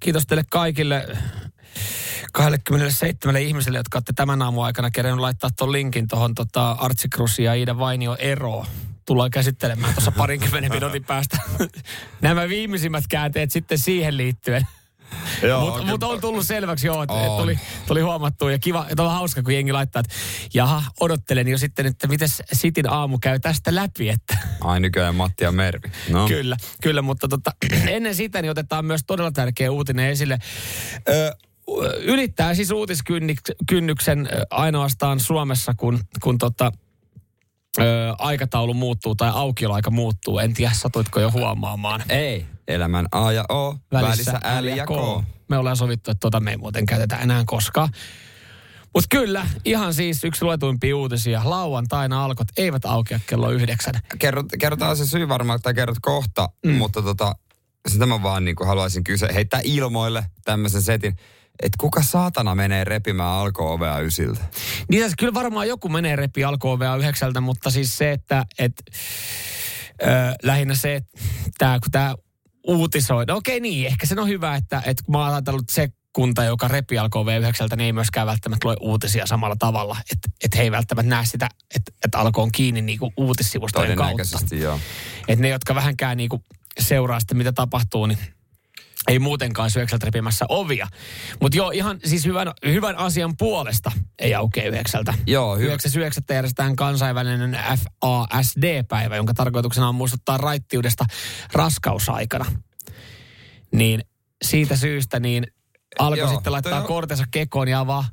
kiitos teille kaikille 27 ihmiselle, jotka olette tämän aamun aikana kerännyt laittaa tuon linkin tuohon tota Artsi Krussi ja Iida Vainio eroon. Tullaan käsittelemään tuossa parinkymmenen minuutin päästä nämä viimeisimmät käänteet sitten siihen liittyen. Mutta mut on tullut selväksi joo, että et tuli, tuli huomattua ja kiva, että on hauska, kun jengi laittaa, että jaha, odottelen jo sitten, että miten Sitin aamu käy tästä läpi, että Ai nykyään Matti ja Mervi. No. Kyllä, kyllä, mutta tota, ennen sitä niin otetaan myös todella tärkeä uutinen esille. Ö, ylittää siis uutiskynnyksen ainoastaan Suomessa, kun, kun tota, ö, aikataulu muuttuu tai aukioloaika muuttuu. En tiedä, satuitko jo huomaamaan. Ei, elämän A ja O, välissä, L ja K. Me ollaan sovittu, että tota me ei muuten käytetä enää koskaan. Mutta kyllä, ihan siis yksi luetuimpia uutisia. Lauantaina alkot eivät aukea kello yhdeksän. Kerrot, kerrotaan se syy varmaan, tai kerrot kohta, mm. mutta tota, sitä mä vaan niin kuin haluaisin kysyä, heittää ilmoille tämmöisen setin, että kuka saatana menee repimään alko-ovea ysiltä? Niin tässä kyllä varmaan joku menee repi alkoon vielä yhdeksältä, mutta siis se, että et, ö, lähinnä se, että tää, kun tämä uutisoi, no okei niin, ehkä se on hyvä, että, että kun mä oon ajatellut se kunta, joka repi alkoi V9, niin ei myöskään välttämättä lue uutisia samalla tavalla. Että et he ei välttämättä näe sitä, että et alko on kiinni niinku uutissivustojen kautta. Joo. Että ne, jotka vähänkään niinku seuraa sitten, mitä tapahtuu, niin ei muutenkaan syökseltä repimässä ovia. Mutta joo, ihan siis hyvän, hyvän asian puolesta ei aukea yhdeksältä. Joo, hyvä. 9.9. järjestetään kansainvälinen FASD-päivä, jonka tarkoituksena on muistuttaa raittiudesta raskausaikana. Niin siitä syystä niin alkoi Joo, sitten laittaa on- kortensa kekoon ja avaa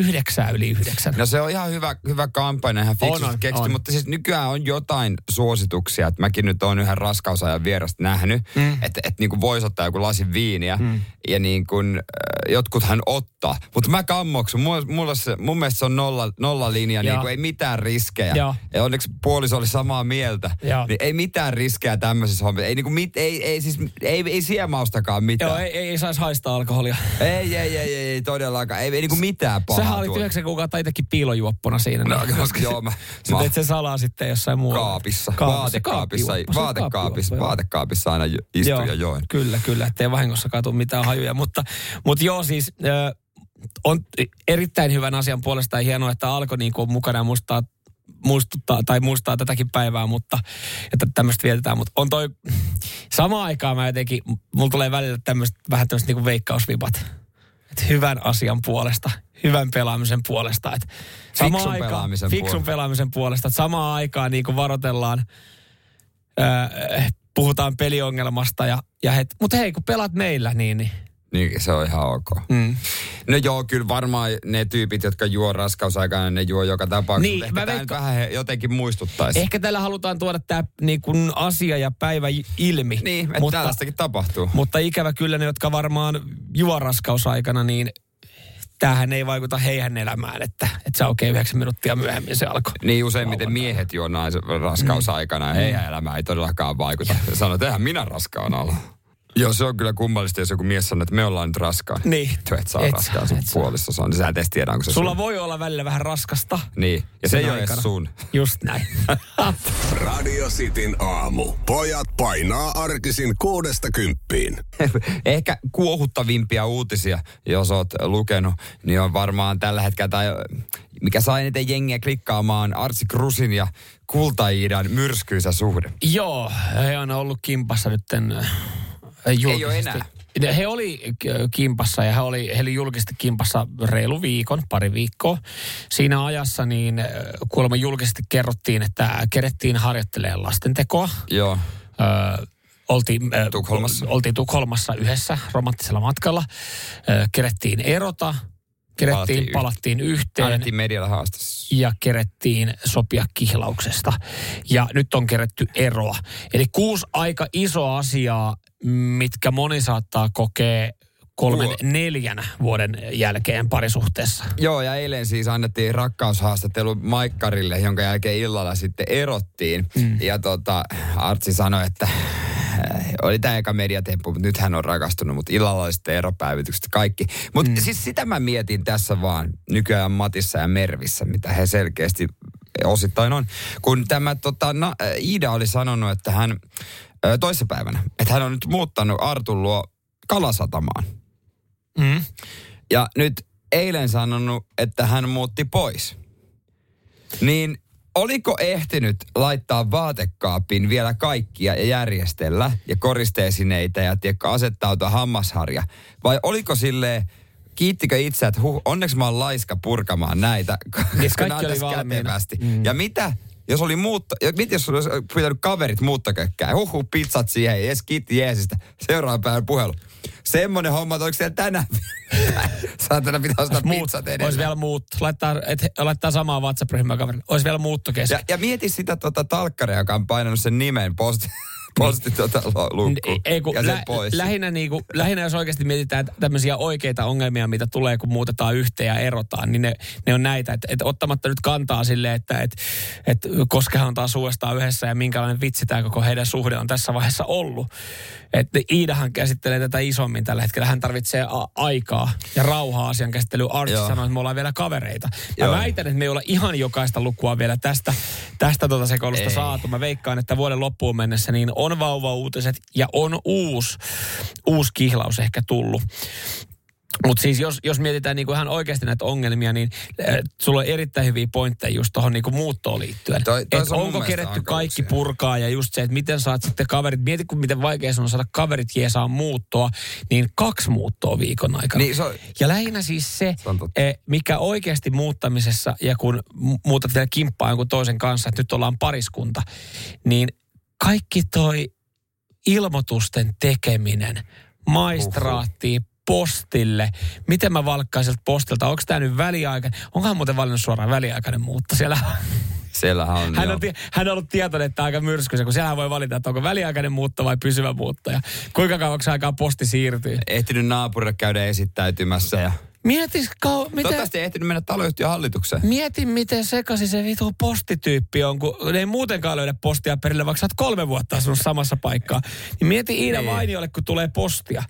yhdeksää yli yhdeksän. No se on ihan hyvä, hyvä kampanja, ihan On, fiksusti on, keksitty, on. mutta siis nykyään on jotain suosituksia, että mäkin nyt oon yhden raskausajan vierasta nähnyt, mm. että et niin voisi ottaa joku lasin viiniä mm. ja niin kuin, äh, jotkuthan ottaa. Mutta mä kammoksun, mulla, mulla se, mun mielestä se on nolla, nolla linja, niin kuin ei mitään riskejä. Joo. Ja onneksi puoliso oli samaa mieltä, Joo. niin ei mitään riskejä tämmöisessä hommassa. Ei, niin kuin mit, ei, ei, siis, ei, ei siemaustakaan mitään. Joo, ei, ei, ei saisi haistaa alkoholia. ei, ei, ei, ei, ei, todellakaan. Ei, ei niin kuin mitään pahaa Sähän olit yhdeksän kuukautta itsekin piilojuoppona siinä. No, niin- koska joo, mä, Sä teit sen salaa sitten jossain muualla. kaapissa, Kaapissa, vaatekaapissa, on vaatekaapissa, joo. vaatekaapissa aina istuin ja join. Kyllä, kyllä, ettei vahingossakaan tule mitään hajuja. Mutta, mutta joo, siis ö, on erittäin hyvän asian puolesta ja hienoa, että alkoi niin kuin mukana muistaa, muistuttaa tai muistaa tätäkin päivää, mutta että tämmöistä vietetään. Mutta on toi, samaan aikaan mä jotenkin, mulla tulee välillä tämmöistä, vähän tämmöistä niin kuin veikkausvipat. Että hyvän asian puolesta, hyvän pelaamisen puolesta. Samaan Fiksun aikaan- pelaamisen fiksun puolesta. pelaamisen puolesta. Että samaan aikaan niin kuin varoitellaan öö, puhutaan peliongelmasta ja, ja het, mutta hei, kun pelaat meillä, niin, niin Niin se on ihan ok. mm. No joo, kyllä varmaan ne tyypit, jotka juo raskausaikana, ne juo joka tapauksessa. Niin, Ehkä mä veikka- vähän he- jotenkin muistuttaisi. ehkä tällä halutaan tuoda tämä niin kuin asia ja päivä ilmi. Niin, että mutta, tällaistakin tapahtuu. mutta ikävä kyllä ne, jotka varmaan juo raskausaikana, niin tämähän ei vaikuta heidän elämään, että, että se aukeaa yhdeksän minuuttia myöhemmin se alkoi. Niin useimmiten miehet juo naisen raskausaikana ja heidän elämään ei todellakaan vaikuta. Sanoo, että eihän minä raskaana olla. Joo, se on kyllä kummallista, jos joku mies sanoo, että me ollaan nyt raskaan. Niin. Tuo, et ole Et raskaan, saa, sun et saa. puolisossa on. Niin sä et edes tiedä, onko se Sulla sun. voi olla välillä vähän raskasta. Niin, ja se ei ole edes sun. Just näin. Radio Cityn aamu. Pojat painaa arkisin kuudesta kymppiin. Ehkä kuohuttavimpia uutisia, jos oot lukenut, niin on varmaan tällä hetkellä, tai mikä sai eniten jengiä klikkaamaan Artsi Krusin ja Kultaiidan myrskyisä suhde. Joo, he on ollut kimpassa nytten äh, julkisesti. ole enää. He oli äh, kimpassa ja he oli, he oli julkisesti kimpassa reilu viikon, pari viikkoa. Siinä ajassa niin äh, kuulemma julkisesti kerrottiin, että kerettiin harjoittelemaan lastentekoa. Joo. Ö, oltiin, ö, Tukholmassa. oltiin Tukholmassa yhdessä romanttisella matkalla. Ö, kerettiin erota, kerettiin, Palattiin palattiin yhteen Annettiin medialle haastas. ja kerettiin sopia kihlauksesta. Ja nyt on keretty eroa. Eli kuusi aika iso asiaa, mitkä moni saattaa kokea kolmen Tuo- neljän vuoden jälkeen parisuhteessa. Joo, ja eilen siis annettiin rakkaushaastattelu Maikkarille, jonka jälkeen illalla sitten erottiin. Mm. Ja tota, Artsi sanoi, että äh, oli tämä eka mediatemppu, mutta nyt hän on rakastunut, mutta illalla oli sitten eropäivitykset kaikki. Mutta mm. siis sitä mä mietin tässä vaan nykyään Matissa ja Mervissä, mitä he selkeästi osittain on. Kun tämä tota, na, Iida oli sanonut, että hän toissapäivänä, että hän on nyt muuttanut Artun luo Kalasatamaan. Mm. Ja nyt eilen sanonut, että hän muutti pois. Niin oliko ehtinyt laittaa vaatekaapin vielä kaikkia ja järjestellä ja koristeesineitä ja tiedätkö, asettautua hammasharja? Vai oliko sille kiittikö itse, että huh, onneksi mä oon laiska purkamaan näitä, koska Niin, kaikki oli valmiina. Mm. Ja mitä, jos oli muutta, ja mitä jos olisi pitänyt kaverit muuttokökkää, huhu pizzat siihen, jes kiitti jeesistä, seuraavan päivän puhelu. Semmoinen homma, että oliko siellä tänään? Saatana pitää ostaa Muut, pizzat olisi edelleen. vielä muut. Laittaa, et, laittaa samaa WhatsApp-ryhmää kaverille. Olisi vielä muutto kesken. Ja, ja mieti sitä tota talkkaria, joka on painanut sen nimen posti, posti tota luukkuun. Ei, kun ja lä, pois. lähinnä, niinku, lähinnä jos oikeasti mietitään tämmöisiä oikeita ongelmia, mitä tulee, kun muutetaan yhteen ja erotaan, niin ne, ne on näitä. Että et ottamatta nyt kantaa silleen, että et, et koskehan on taas uudestaan yhdessä ja minkälainen vitsi tämä koko heidän suhde on tässä vaiheessa ollut. Että Iidahan käsittelee tätä isommin tällä hetkellä. Hän tarvitsee a- aikaa ja rauhaa asian käsittelyyn. Archie Joo. sanoi, että me ollaan vielä kavereita. Mä Joo. väitän, että me ei olla ihan jokaista lukua vielä tästä, tästä tota sekoilusta Ei. saatu. Mä veikkaan, että vuoden loppuun mennessä niin on vauva-uutiset ja on uusi, uusi kihlaus ehkä tullut. Mutta siis jos, jos mietitään niinku ihan oikeasti näitä ongelmia, niin äh, sulla on erittäin hyviä pointteja just tuohon niinku muuttoon liittyen. Toi- toi Et on onko keretty kaikki purkaa ja just se, että miten saat sitten kaverit, mieti kun miten vaikea on saada kaverit jeesaa muuttoa, niin kaksi muuttoa viikon aikana. Niin se on- Ja lähinnä siis se, Se eh, mikä oikeasti muuttamisessa ja kun mu- muutat vielä kimppaa jonkun toisen kanssa, että nyt ollaan pariskunta, niin kaikki toi ilmoitusten tekeminen maistraattiin, postille. Miten mä valkkaan sieltä postilta? Onko tämä nyt väliaikainen? Onkohan muuten valinnut suoraan väliaikainen muutto? Siellä Siellähän on, hän on, hän on ollut tietoinen, että aika myrskyisen, kun siellä voi valita, että onko väliaikainen muutto vai pysyvä muutto. Ja kuinka kauaksi aikaa posti siirtyy. ehtinyt naapurille käydä esittäytymässä ja Mietis, kau- miten, toivottavasti ei ehtinyt mennä taloyhtiön hallitukseen. Mieti, miten sekaisin se vitu postityyppi on, kun ne ei muutenkaan löydä postia perille, vaikka sä oot kolme vuotta asunut samassa paikkaa. Niin mieti Niin. Vainiolle, kun tulee postia.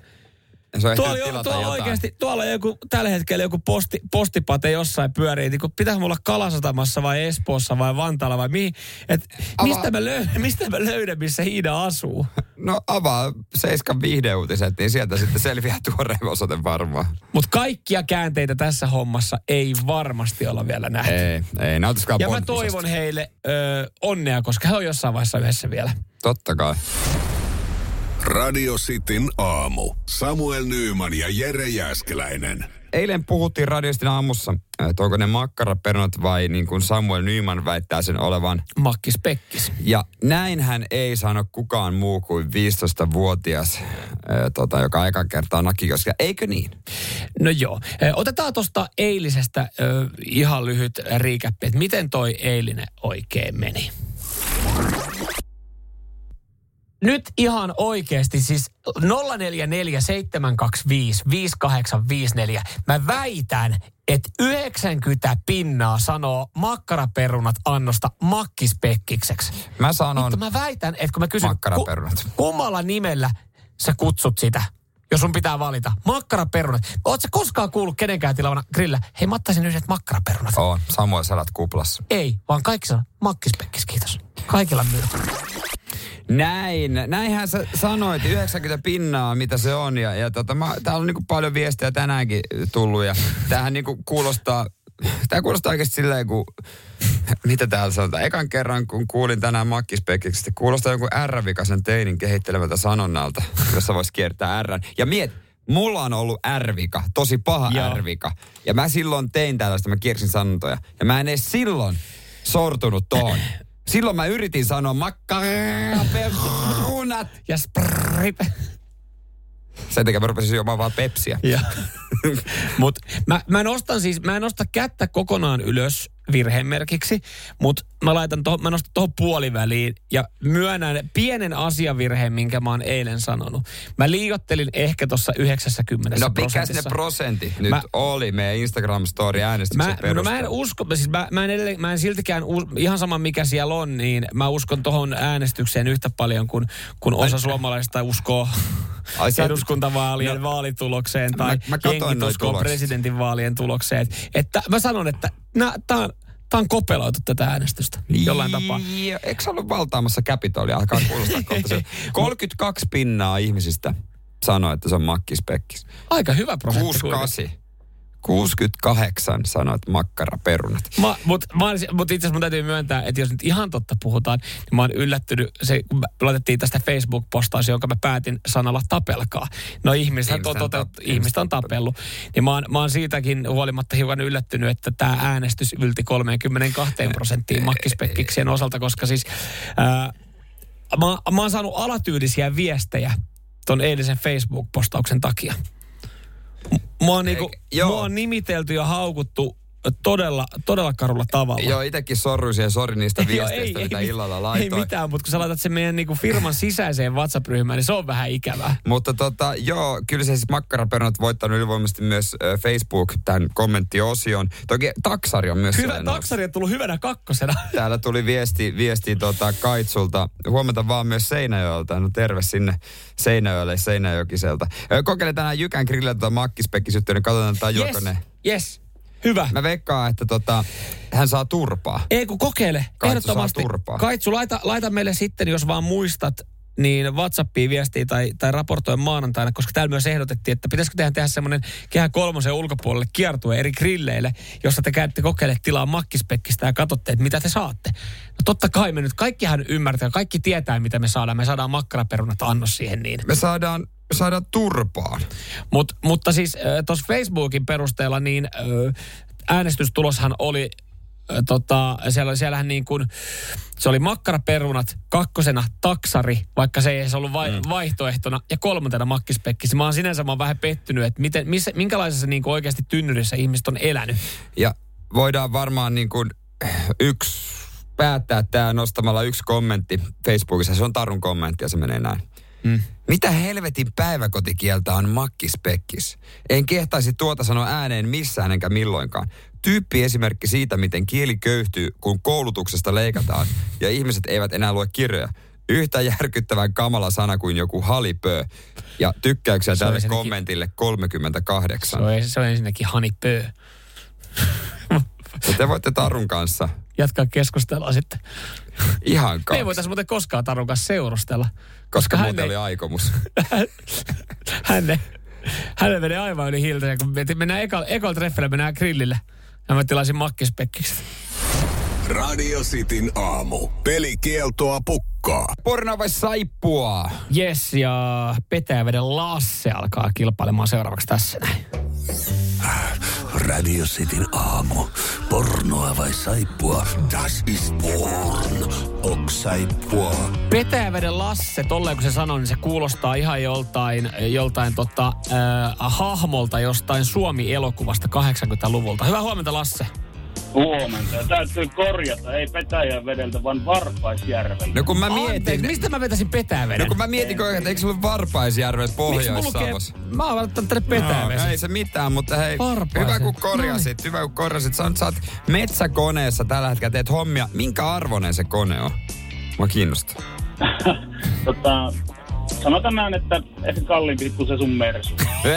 Se on Tuolla, jo, oikeasti, joku, tällä hetkellä joku posti, postipate jossain pyörii. Niin pitäisi mulla Kalasatamassa vai Espoossa vai Vantaalla vai mihin. Et mistä, mä löydän, mistä mä löydän, missä Iida asuu? No avaa Seiskan viihdeuutiset, niin sieltä sitten selviää tuoreen osoite varmaan. Mutta kaikkia käänteitä tässä hommassa ei varmasti olla vielä nähty. Ei, ei, ja mä toivon heille ö, onnea, koska he on jossain vaiheessa yhdessä vielä. Totta kai. Radio Cityn aamu. Samuel Nyyman ja Jere Jäskeläinen. Eilen puhuttiin radioistin aamussa, että onko ne makkaraperunat vai niin kuin Samuel Nyman väittää sen olevan. Makkis Pekkis. Ja näinhän ei sano kukaan muu kuin 15-vuotias, äh, tota, joka eka kertaa nakikoska. Eikö niin? No joo. Otetaan tuosta eilisestä ö, ihan lyhyt riikäppi, että miten toi eilinen oikein meni. Nyt ihan oikeasti siis 0447255854. Mä väitän, että 90 pinnaa sanoo makkaraperunat annosta makkispekkikseksi. Mä sanon, Mutta mä väitän, että kun mä kysyn, Makkaraperunat. kummalla nimellä sä kutsut sitä, jos sun pitää valita? Makkaraperunat. Sä koskaan kuullut kenenkään tilavana grillä? Hei, mä ottaisin yhdet makkaraperunat. on, Samuel sä elät kuplassa. Ei, vaan kaikki sanoo, makkispekkis, kiitos. Kaikilla myy. Näin, näinhän sä sanoit, 90 pinnaa, mitä se on. Ja, ja tota, mä, täällä on niinku paljon viestejä tänäänkin tullut ja tämähän niinku kuulostaa, tämä kuulostaa oikeasti silleen, kun, mitä täällä sanotaan, ekan kerran kun kuulin tänään Makkispekiksi, kuulostaa jonkun R-vikasen teinin kehittelemältä sanonnalta, jossa voisi kiertää R. Ja miet, mulla on ollut R-vika, tosi paha Joo. R-vika. Ja mä silloin tein tällaista, mä kiersin sanontoja. Ja mä en edes silloin sortunut tohon. Silloin mä yritin sanoa makkaraperunat. Ja sprrrip. Sen takia mä rupesin juomaan vaan pepsiä. Mut mä, mä, nostan siis, mä en nosta kättä kokonaan ylös virhemerkiksi, mutta mä laitan tohon, mä nostan tuohon puoliväliin ja myönnän pienen asiavirheen, minkä mä oon eilen sanonut. Mä liiottelin ehkä tuossa 90 No mikä prosentissa. prosentit nyt Mä- oli meidän Instagram-story äänestyksen Mä, no mä en usko, siis mä, mä, en edelleen, mä en siltikään, us, ihan sama mikä siellä on, niin mä uskon tuohon äänestykseen yhtä paljon kuin, kuin osa suomalaisista uskoo Ai sä- eduskuntavaalien No. vaalitulokseen tai Mä- mä katoin jenkit noi uskoo tulokset. presidentinvaalien tulokseen. Että mä sanon, että tämä on, tää on kopeloitu tätä äänestystä jollain tapaa. Ja, eikö sä ollut valtaamassa Capitolia? Alkaa kuulostaa kohta se. 32 pinnaa ihmisistä sanoi, että se on makkispekkis. Aika hyvä prosentti. 68. 68 sanoi, että makkara perunat. Mä, mut, mä, olisin- mut itse asiassa mun täytyy myöntää, että jos nyt ihan totta puhutaan, niin mä oon yllättynyt, se, kun me laitettiin tästä Facebook-postaus, jonka mä päätin sanalla tapelkaa. No ihmiset, Ihmiset to, on to, to, tap- ihmiset on tapellut. Niin mä oon, mä oon siitäkin huolimatta hiukan yllättynyt, että tämä äänestys ylti 32 prosenttiin makkispekkiksien osalta, koska siis ää, mä, mä oon saanut alatyylisiä viestejä ton eilisen Facebook-postauksen takia. Mua on, niinku, joo. mua on nimitelty ja haukuttu todella, todella karulla tavalla. Joo, itekin sorruisin ja sori niistä viesteistä, mitä mit- illalla Ei laitoin. mitään, mutta kun sä laitat sen meidän niinku firman sisäiseen WhatsApp-ryhmään, niin se on vähän ikävää. Mutta tota, joo, kyllä se siis makkaraperunat voittanut ylivoimaisesti myös äh, Facebook tämän kommenttiosion. Toki taksari on myös Hyvä, sellainen- taksari on tullut hyvänä kakkosena. Täällä tuli viesti, viesti tota Kaitsulta. Huomenta vaan myös Seinäjoelta. No terve sinne Seinäjoelle Seinäjokiselta. Kokeile tänään Jykän grillillä tota makkispekkisyttöä, niin katsotaan tajuako Yes, ne. yes. Hyvä. Mä veikkaan, että tota, hän saa turpaa. Ei kun kokeile. Kaitsu Ehdottomasti. saa turpaa. Kaitsu, laita, laita meille sitten, jos vaan muistat, niin WhatsAppiin viestiä tai, tai raportoi maanantaina, koska täällä myös ehdotettiin, että pitäisikö tehdä, tehdä semmoinen kehä kolmosen ulkopuolelle kiertue eri grilleille, jossa te käytte kokeile tilaa makkispekkistä ja katsotte, että mitä te saatte. No totta kai me nyt, kaikkihan ymmärtää, kaikki tietää, mitä me saadaan. Me saadaan makkaraperunat annos siihen niin. Me saadaan, saadaan turpaan. Mut, mutta siis tuossa Facebookin perusteella niin äänestystuloshan oli tota, siellä, siellähän niin kuin, se oli makkaraperunat, kakkosena taksari, vaikka se ei edes ollut vai, mm. vaihtoehtona, ja kolmantena makkispekkis. Mä oon sinänsä mä oon vähän pettynyt, että miten, missä, minkälaisessa niin kuin oikeasti tynnyrissä ihmiset on elänyt. Ja voidaan varmaan niin kuin yksi päättää tämä nostamalla yksi kommentti Facebookissa. Se on Tarun kommentti ja se menee näin. Mm. Mitä helvetin päiväkotikieltä on makkispekkis? En kehtaisi tuota sanoa ääneen missään enkä milloinkaan. Tyyppi esimerkki siitä, miten kieli köyhtyy, kun koulutuksesta leikataan ja ihmiset eivät enää lue kirjoja. Yhtä järkyttävän kamala sana kuin joku halipö. Ja tykkäyksiä Se tälle ensinnäkin- kommentille Se 38. on, se on ensinnäkin Hani Pö. Ja te voitte Tarun kanssa Jatkaa keskustelua sitten. ihan Me ei kaksi. voitaisiin muuten koskaan Tarun kanssa seurustella. Koska hän muuten ei- oli aikomus. hänne, hänelle menee aivan yli hiiltä. Ja kun me- mennään ekalla ekal treffillä, mennään grillille. Ja mä tilasin makkispekkiksi. Radio Cityn aamu. Pelikieltoa pukkaa. Porno vai saippua? Yes, ja Petäjäveden Lasse alkaa kilpailemaan seuraavaksi tässä näin. Radio Cityn aamu. Pornoa vai saippua? Das ist porn. Ok saippua. Petäjäveden Lasse, tolleen kun se sanoo, niin se kuulostaa ihan joltain, joltain tota, äh, hahmolta jostain Suomi-elokuvasta 80-luvulta. Hyvää huomenta Lasse. Huomenta. Ja täytyy korjata, ei Petäjän vedeltä, vaan Varpaisjärveltä. No kun mä Anteeksi, mietin... mistä mä vetäisin Petäjäveden? No kun mä mietin, kun että eikö se ollut Varpaisjärvet Pohjois-Savossa? mä oon laittanut tänne Petäjävesi. No, ei se mitään, mutta hei, Varpaisen. hyvä kun korjasit, hyvä kun korjasit. Sä, sä oot metsäkoneessa tällä hetkellä, teet hommia. Minkä arvoinen se kone on? Mua kiinnostaa. Tota, sanotaan näin, että ehkä kalliimpi kuin se sun Mersu.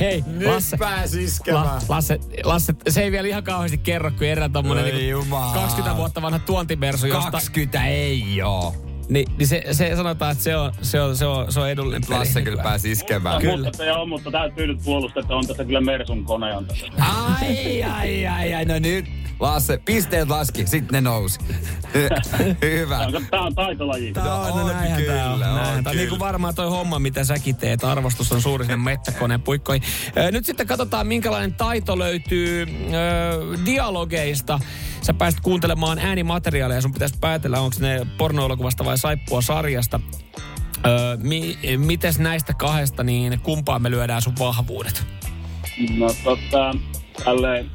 Hei, Lasse. pääsi La, Lasse, Lasse, se ei vielä ihan kauheasti kerro, kun erään tommonen niin jumala. 20 vuotta vanha tuontimersu, josta... 20 ei oo. Niin, niin se, se, sanotaan, että se on, se on, se on, se on edullinen peli. Lasse kyllä pääsi iskemään. Kyllä. Mutta, joo, mutta täytyy nyt puolustaa, että on tässä kyllä Mersun kone on tässä. Ai, ai, ai, ai, no nyt. Lasse, pisteet laski, sitten ne nousi. Hyvä. Tää on, on taitolaji. On, no On näinhän tää on. kyllä, on Näinhän tää on. Niin kuin varmaan toi homma, mitä säkin teet. Arvostus on suuri sinne mettäkoneen puikkoihin. Nyt sitten katsotaan, minkälainen taito löytyy ö, dialogeista. Sä pääsit kuuntelemaan äänimateriaalia ja sun pitäisi päätellä, onko ne pornoelokuvasta vai saippua sarjasta. Öö, mi, mites näistä kahdesta, niin kumpaan me lyödään sun vahvuudet? No tota, tälleen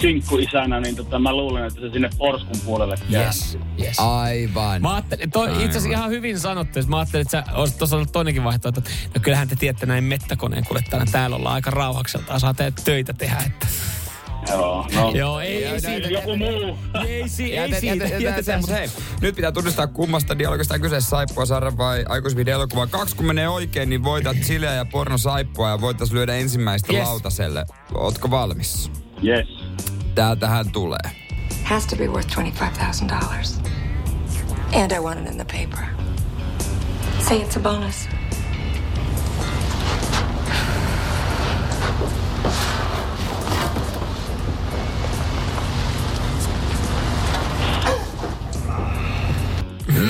sinkkuisänä, niin tota, mä luulen, että se sinne Porskun puolelle Yes, yes. Aivan. Mä ajattelin, toi, itse asiassa ihan hyvin sanottu, mä ajattelin, että sä olisit tuossa ollut toinenkin vaihtoehto, että no kyllähän te tiedätte näin mettäkoneen kuljettajana, täällä ollaan aika rauhakselta, saa teet töitä tehdä, että Joo, no. Joo, ei, ei siitä. Joku muu. Ei, si- ei Jätet, siitä. jätet, jätet, jätetään mutta hei, nyt pitää tunnistaa kummasta dialogista on kyse saippua saada vai aikuisviiden elokuva. Kaksi kun menee oikein, niin voitat Chileä ja porno saippua ja voitais lyödä ensimmäistä Yes. lautaselle. Ootko valmis? Yes. Täältähän tulee. Has to be worth $25,000. And I want it in the paper. Say it's a bonus.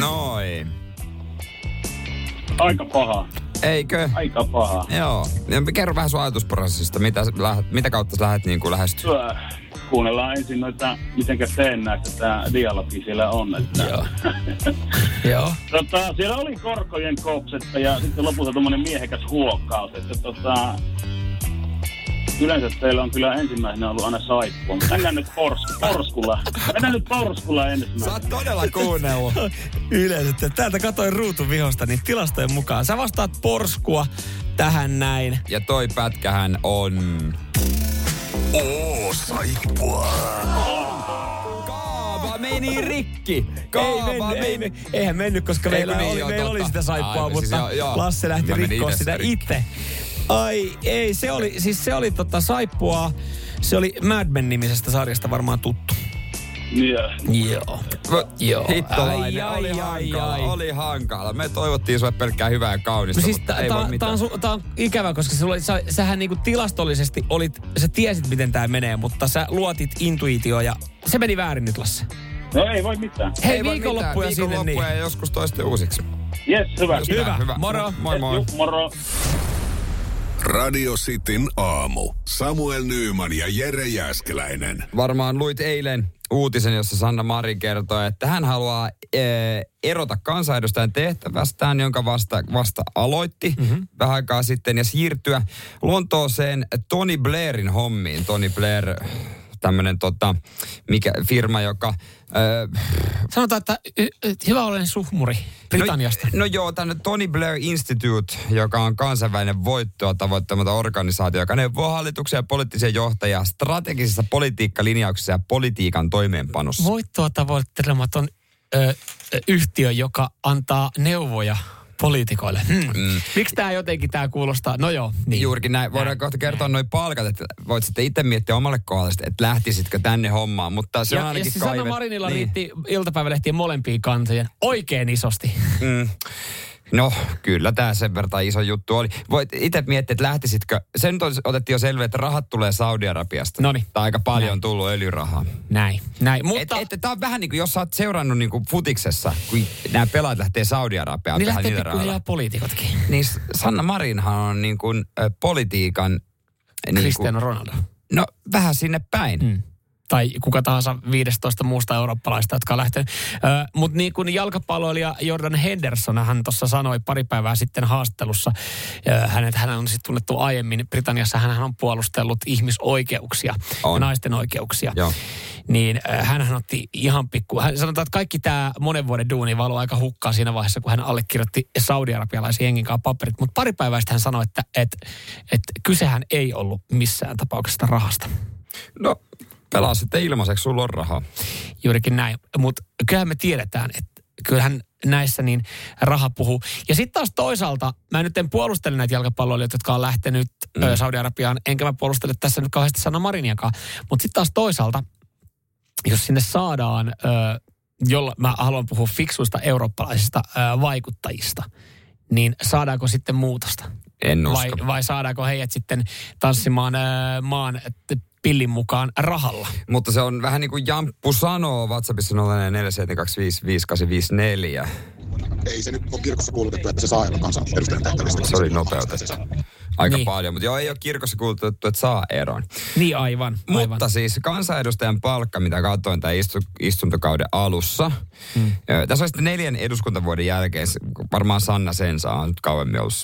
Noin. Aika paha. Eikö? Aika paha. Joo. Ja kerro vähän sun ajatusprosessista. Mitä, mitä kautta sä lähdet niin kuin lähestyä? Työ. Kuunnellaan ensin noita, mitenkä teennäistä tämä dialogi siellä on. Että. Joo. Joo. Tota, siellä oli korkojen kopsetta ja sitten lopulta tuommoinen miehekäs huokkaus. Että tota, yleensä teillä on kyllä ensimmäisenä ollut aina saippua. Mutta mennään nyt pors, porskulla. Mennään nyt porskulla Sä ensimmäisenä. oot todella kuunnellut. Yleensä, että täältä katoin ruutun vihosta, niin tilastojen mukaan. Sä vastaat porskua tähän näin. Ja toi pätkähän on... Oo, saippua. Kaava meni rikki. Ei Kaava mennyt, ei, meni. me- eihän mennyt, koska Ei, meillä, niin, oli, joo, meillä oli sitä saippua, Aivan, mutta siis joo, joo. Lasse lähti rikkoa sitä sitä rikki. itse. Ai ei, se oli, siis se oli tota saippua, se oli Mad Men-nimisestä sarjasta varmaan tuttu. Joo. Joo. Joo. Hittolainen, Ai, oli ai, hankala, ai. oli hankala. Me toivottiin sulle pelkkää hyvää ja kaunista, No siis mutta tää, ei tää, voi mitään. on, su- tää on ikävä, koska sulla, oli- sä, sähän niinku tilastollisesti olit, sä tiesit miten tää menee, mutta sä luotit intuitioon ja se meni väärin nyt Lasse. No ei voi mitään. Hei, Ei viikonloppuja mitään. sinne niin. Viikonloppuja ja joskus toiste uusiksi. Yes, hyvä. Hyvä. hyvä. Moro. Moi moi. Ju, moro. Radio Cityn aamu. Samuel Nyyman ja Jere Jäskeläinen. Varmaan luit eilen uutisen, jossa Sanna Marin kertoi, että hän haluaa ee, erota kansanedustajan tehtävästään, jonka vasta, vasta aloitti mm-hmm. vähän aikaa sitten, ja siirtyä Lontooseen Tony Blairin hommiin. Tony Blair, tämmöinen tota, mikä, firma, joka... Öö, Sanotaan, että hyvä olen suhmuri Britanniasta. No, no joo, tänne Tony Blair Institute, joka on kansainvälinen voittoa tavoittamaton organisaatio, joka neuvoo hallituksia ja poliittisia johtajia strategisissa politiikkalinjauksissa ja politiikan toimeenpanossa. Voittoa tavoittelematon ö, ö, yhtiö, joka antaa neuvoja poliitikoille. Hmm. Mm. Miksi tämä jotenkin tämä kuulostaa? No joo, niin. Juurikin näin. Voidaan kohta kertoa noin palkat, että voit sitten itse miettiä omalle kohdalle, että lähtisitkö tänne hommaan. Mutta se on ja, ja ainakin siis Sanna kaivet- Marinilla niin. riitti iltapäivälehtien molempiin kantojen oikein isosti. Mm. No, kyllä tämä sen verran iso juttu oli. Voit itse miettiä, että lähtisitkö, sen nyt otettiin jo selvä, että rahat tulee Saudi-Arabiasta. Noniin. Tai aika paljon Näin. tullut öljyrahaa. Näin, näin. Mutta... Et, et, tämä on vähän niin kuin, jos sä oot seurannut niin kuin futiksessa, kun nämä pelaat lähtee Saudi-Arabiaan niin lähtee pikkuhiljaa poliitikotkin. Niin Sanna Marinhan on niin kuin, politiikan... Niin Cristiano Ronaldo. no, vähän sinne päin. Mm. Tai kuka tahansa 15 muusta eurooppalaista, jotka on lähtenyt. Mutta niin kuin jalkapalloilija Jordan Henderson, hän tuossa sanoi pari päivää sitten haastattelussa, ö, hänet, hän on sitten tunnettu aiemmin Britanniassa, hän on puolustellut ihmisoikeuksia, On. naisten oikeuksia. Joo. Niin hän otti ihan pikku, hän sanotaan, että kaikki tämä monen vuoden duuni valui aika hukkaa siinä vaiheessa, kun hän allekirjoitti saudi-arabialaisen jengin kanssa paperit. Mutta pari päivää sitten hän sanoi, että, että, että kysehän ei ollut missään tapauksessa rahasta. No, pelaa sitten ilmaiseksi, sulla on rahaa. Juurikin näin. Mutta kyllähän me tiedetään, että kyllähän näissä niin raha puhuu. Ja sitten taas toisaalta, mä nyt en puolustele näitä jalkapalloilijoita, jotka on lähtenyt mm. Saudi-Arabiaan, enkä mä puolustele tässä nyt kauheasti Sanna Mariniakaan. Mutta sitten taas toisaalta, jos sinne saadaan, ö, jolla mä haluan puhua fiksuista eurooppalaisista ö, vaikuttajista, niin saadaanko sitten muutosta? En Vai, usko. vai saadaanko heidät sitten tanssimaan ö, maan pillin mukaan rahalla? Mutta se on vähän niin kuin Jamppu sanoo WhatsAppissa 0472555854. ei se nyt ole kirkossa kuulutettu, että se saa eron kansanedustajan tehtävistä. Se oli nopeutettu. Aika Niin. paljon, mutta joo, ei ole kirkossa kuulutettu, että saa eron. Niin aivan. aivan. Mutta siis kansanedustajan palkka, mitä katsoin tämän istu, istuntokauden alussa. Hmm. Tässä on sitten neljän eduskuntavuoden jälkeen, se- varmaan Sanna Sensa on nyt kauemmin ollut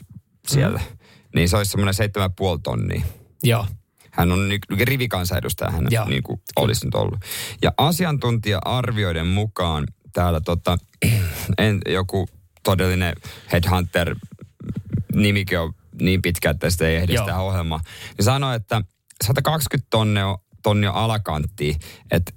siellä. Hmm. Niin se olisi semmoinen 7,5 tonnia. Joo. Hän on ny- rivikansanedustaja, hän Joo. niin kuin olisi nyt ollut. Ja asiantuntija-arvioiden mukaan täällä tota, en, joku todellinen headhunter nimikin on niin pitkä, että sitä ei ehdi Joo. sitä ohjelmaa. Niin sanoi, että 120 tonnia, tonnia että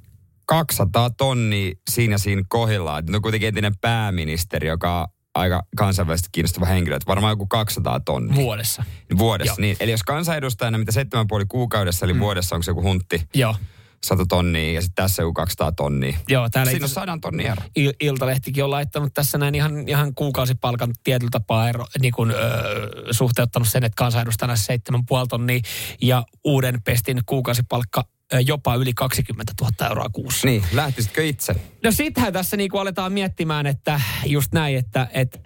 200 tonnia siinä siinä kohdillaan. On kuitenkin entinen pääministeri, joka aika kansainvälisesti kiinnostava henkilö. Että varmaan joku 200 tonnia. Vuodessa. Vuodessa, Joo. niin. Eli jos kansanedustajana, mitä 7,5 kuukaudessa, eli mm. vuodessa onko se joku huntti, Joo. 100 tonnia ja sitten tässä joku 200 tonnia. Joo, täällä Siinä on itse- 100 tonnia ero. Il- Iltalehtikin on laittanut tässä näin ihan, ihan kuukausipalkan tietyllä tapaa ero, niin kuin, öö, suhteuttanut sen, että kansanedustajana 7,5 tonnia ja uuden pestin kuukausipalkka jopa yli 20 000 euroa kuussa. Niin, lähtisitkö itse? No sittenhän tässä niin kuin aletaan miettimään, että just näin, että, että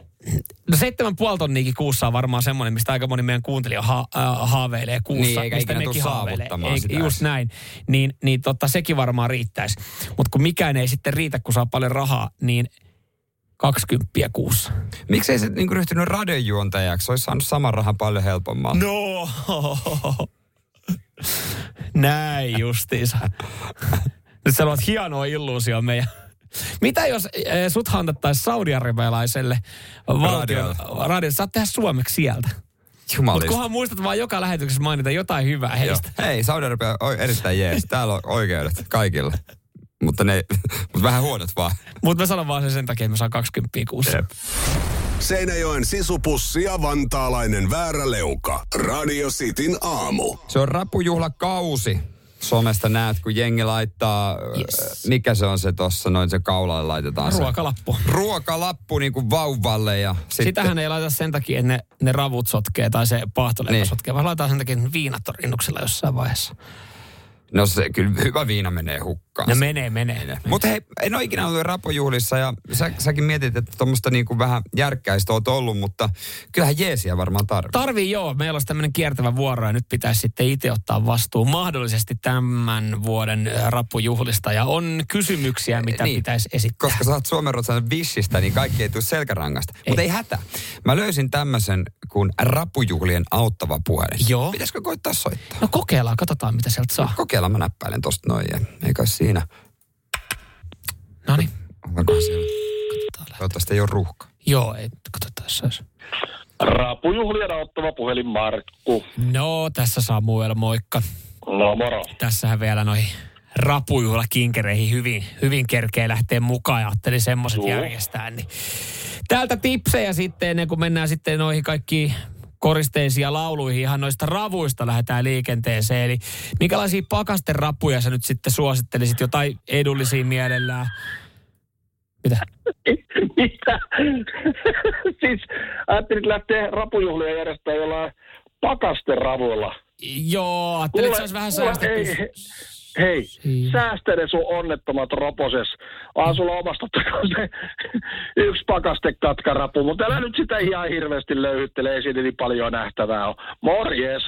No seitsemän puoli tonniikin kuussa on varmaan semmoinen, mistä aika moni meidän kuuntelija ha, äh, haaveilee kuussa. Niin, eikä mistä mekin haaveilee. saavuttamaan Ei, sitä Just näin. Niin, niin totta, sekin varmaan riittäisi. Mutta kun mikään ei sitten riitä, kun saa paljon rahaa, niin 20 kuussa. Miksei se niin ryhtynyt radiojuontajaksi? Olisi saanut saman rahan paljon helpommalla. No, näin justiinsa. Nyt sä luot hienoa illuusio meidän. Mitä jos eh, sut hantattaisiin saudi-arabialaiselle valtion radio? Saat tehdä suomeksi sieltä. Mutta Jumalista. kunhan muistat vaan joka lähetyksessä mainita jotain hyvää Joo. heistä. Hei, Saudi-Arabia on erittäin jees. Täällä on oikeudet kaikille. Mutta ne, mutta vähän huonot vaan. Mutta mä sanon vaan sen sen takia, että mä saan 20 kuussa. Jep. Seinäjoen sisupussi ja vantaalainen vääräleuka. Radio Cityn aamu. Se on rapujuhlakausi. Somesta näet, kun jengi laittaa, Yes. yes. mikä se on se tossa, noin se kaulalle laitetaan se. Ruokalappu. Ruokalappu niin kuin vauvalle ja sitten... Sitähän ei laita sen takia, että ne, ne ravut sotkee tai se paahtoleipä Niin. sotkee, vaan laitetaan sen takia, että viinat on rinnuksella jossain vaiheessa. No se kyllä hyvä viina menee hukkaan. Ne menee, menee. Mutta hei, en ole ikinä ollut rapujuhlissa ja sä, säkin mietit, että tuommoista niinku vähän järkkäistä oot ollut, mutta kyllähän jeesiä varmaan tarvitsee. Tarvii joo, meillä olisi tämmöinen kiertävä vuoro ja nyt pitäisi sitten itse ottaa vastuu mahdollisesti tämän vuoden ö, rappujuhlista. Ja on kysymyksiä, mitä Niin. pitäisi esittää. Koska sä oot Suomen vissistä, niin kaikki ei tule selkärangasta. Mutta ei hätä. Mä löysin tämmöisen kuin rapujuhlien auttava puhelin. Joo. Pitäisikö koittaa soittaa? No kokeillaan, katsotaan mitä sieltä saa. Kokeillaan, mä näppäilen tosta noin. ja Ei kai siinä. No niin, Onkohan siellä? katsotaan. Toivottavasti ei ole ruuhka. Joo, ei, katsotaan jos se olisi. Rapujuhlien auttava puhelin Markku. No, tässä Samuel, moikka. No moro. Tässähän vielä noihin rapujuhlakinkereihin hyvin, hyvin kerkee lähteä mukaan ja ajattelin semmoiset järjestää. Niin. Täältä tipsejä sitten ennen kuin mennään sitten noihin kaikkiin koristeisiin ja lauluihin ihan noista ravuista lähdetään liikenteeseen. Eli minkälaisia pakasterapuja sä nyt sitten suosittelisit? Jotain edullisia mielellään? Mitä? Mitä? siis ajattelit lähteä rapujuhlia järjestää jollain pakasteravuilla. Joo, ajattelin, että se olisi vähän säästetty. ei, hei, Siinä. säästele sun onnettomatroposes. Vaan sulla omasta takaa se yksi pakastekatkarapu, mutta älä nyt sitä ihan hirveästi löyhyttele, ei siinä niin paljon nähtävää ole. Morjes.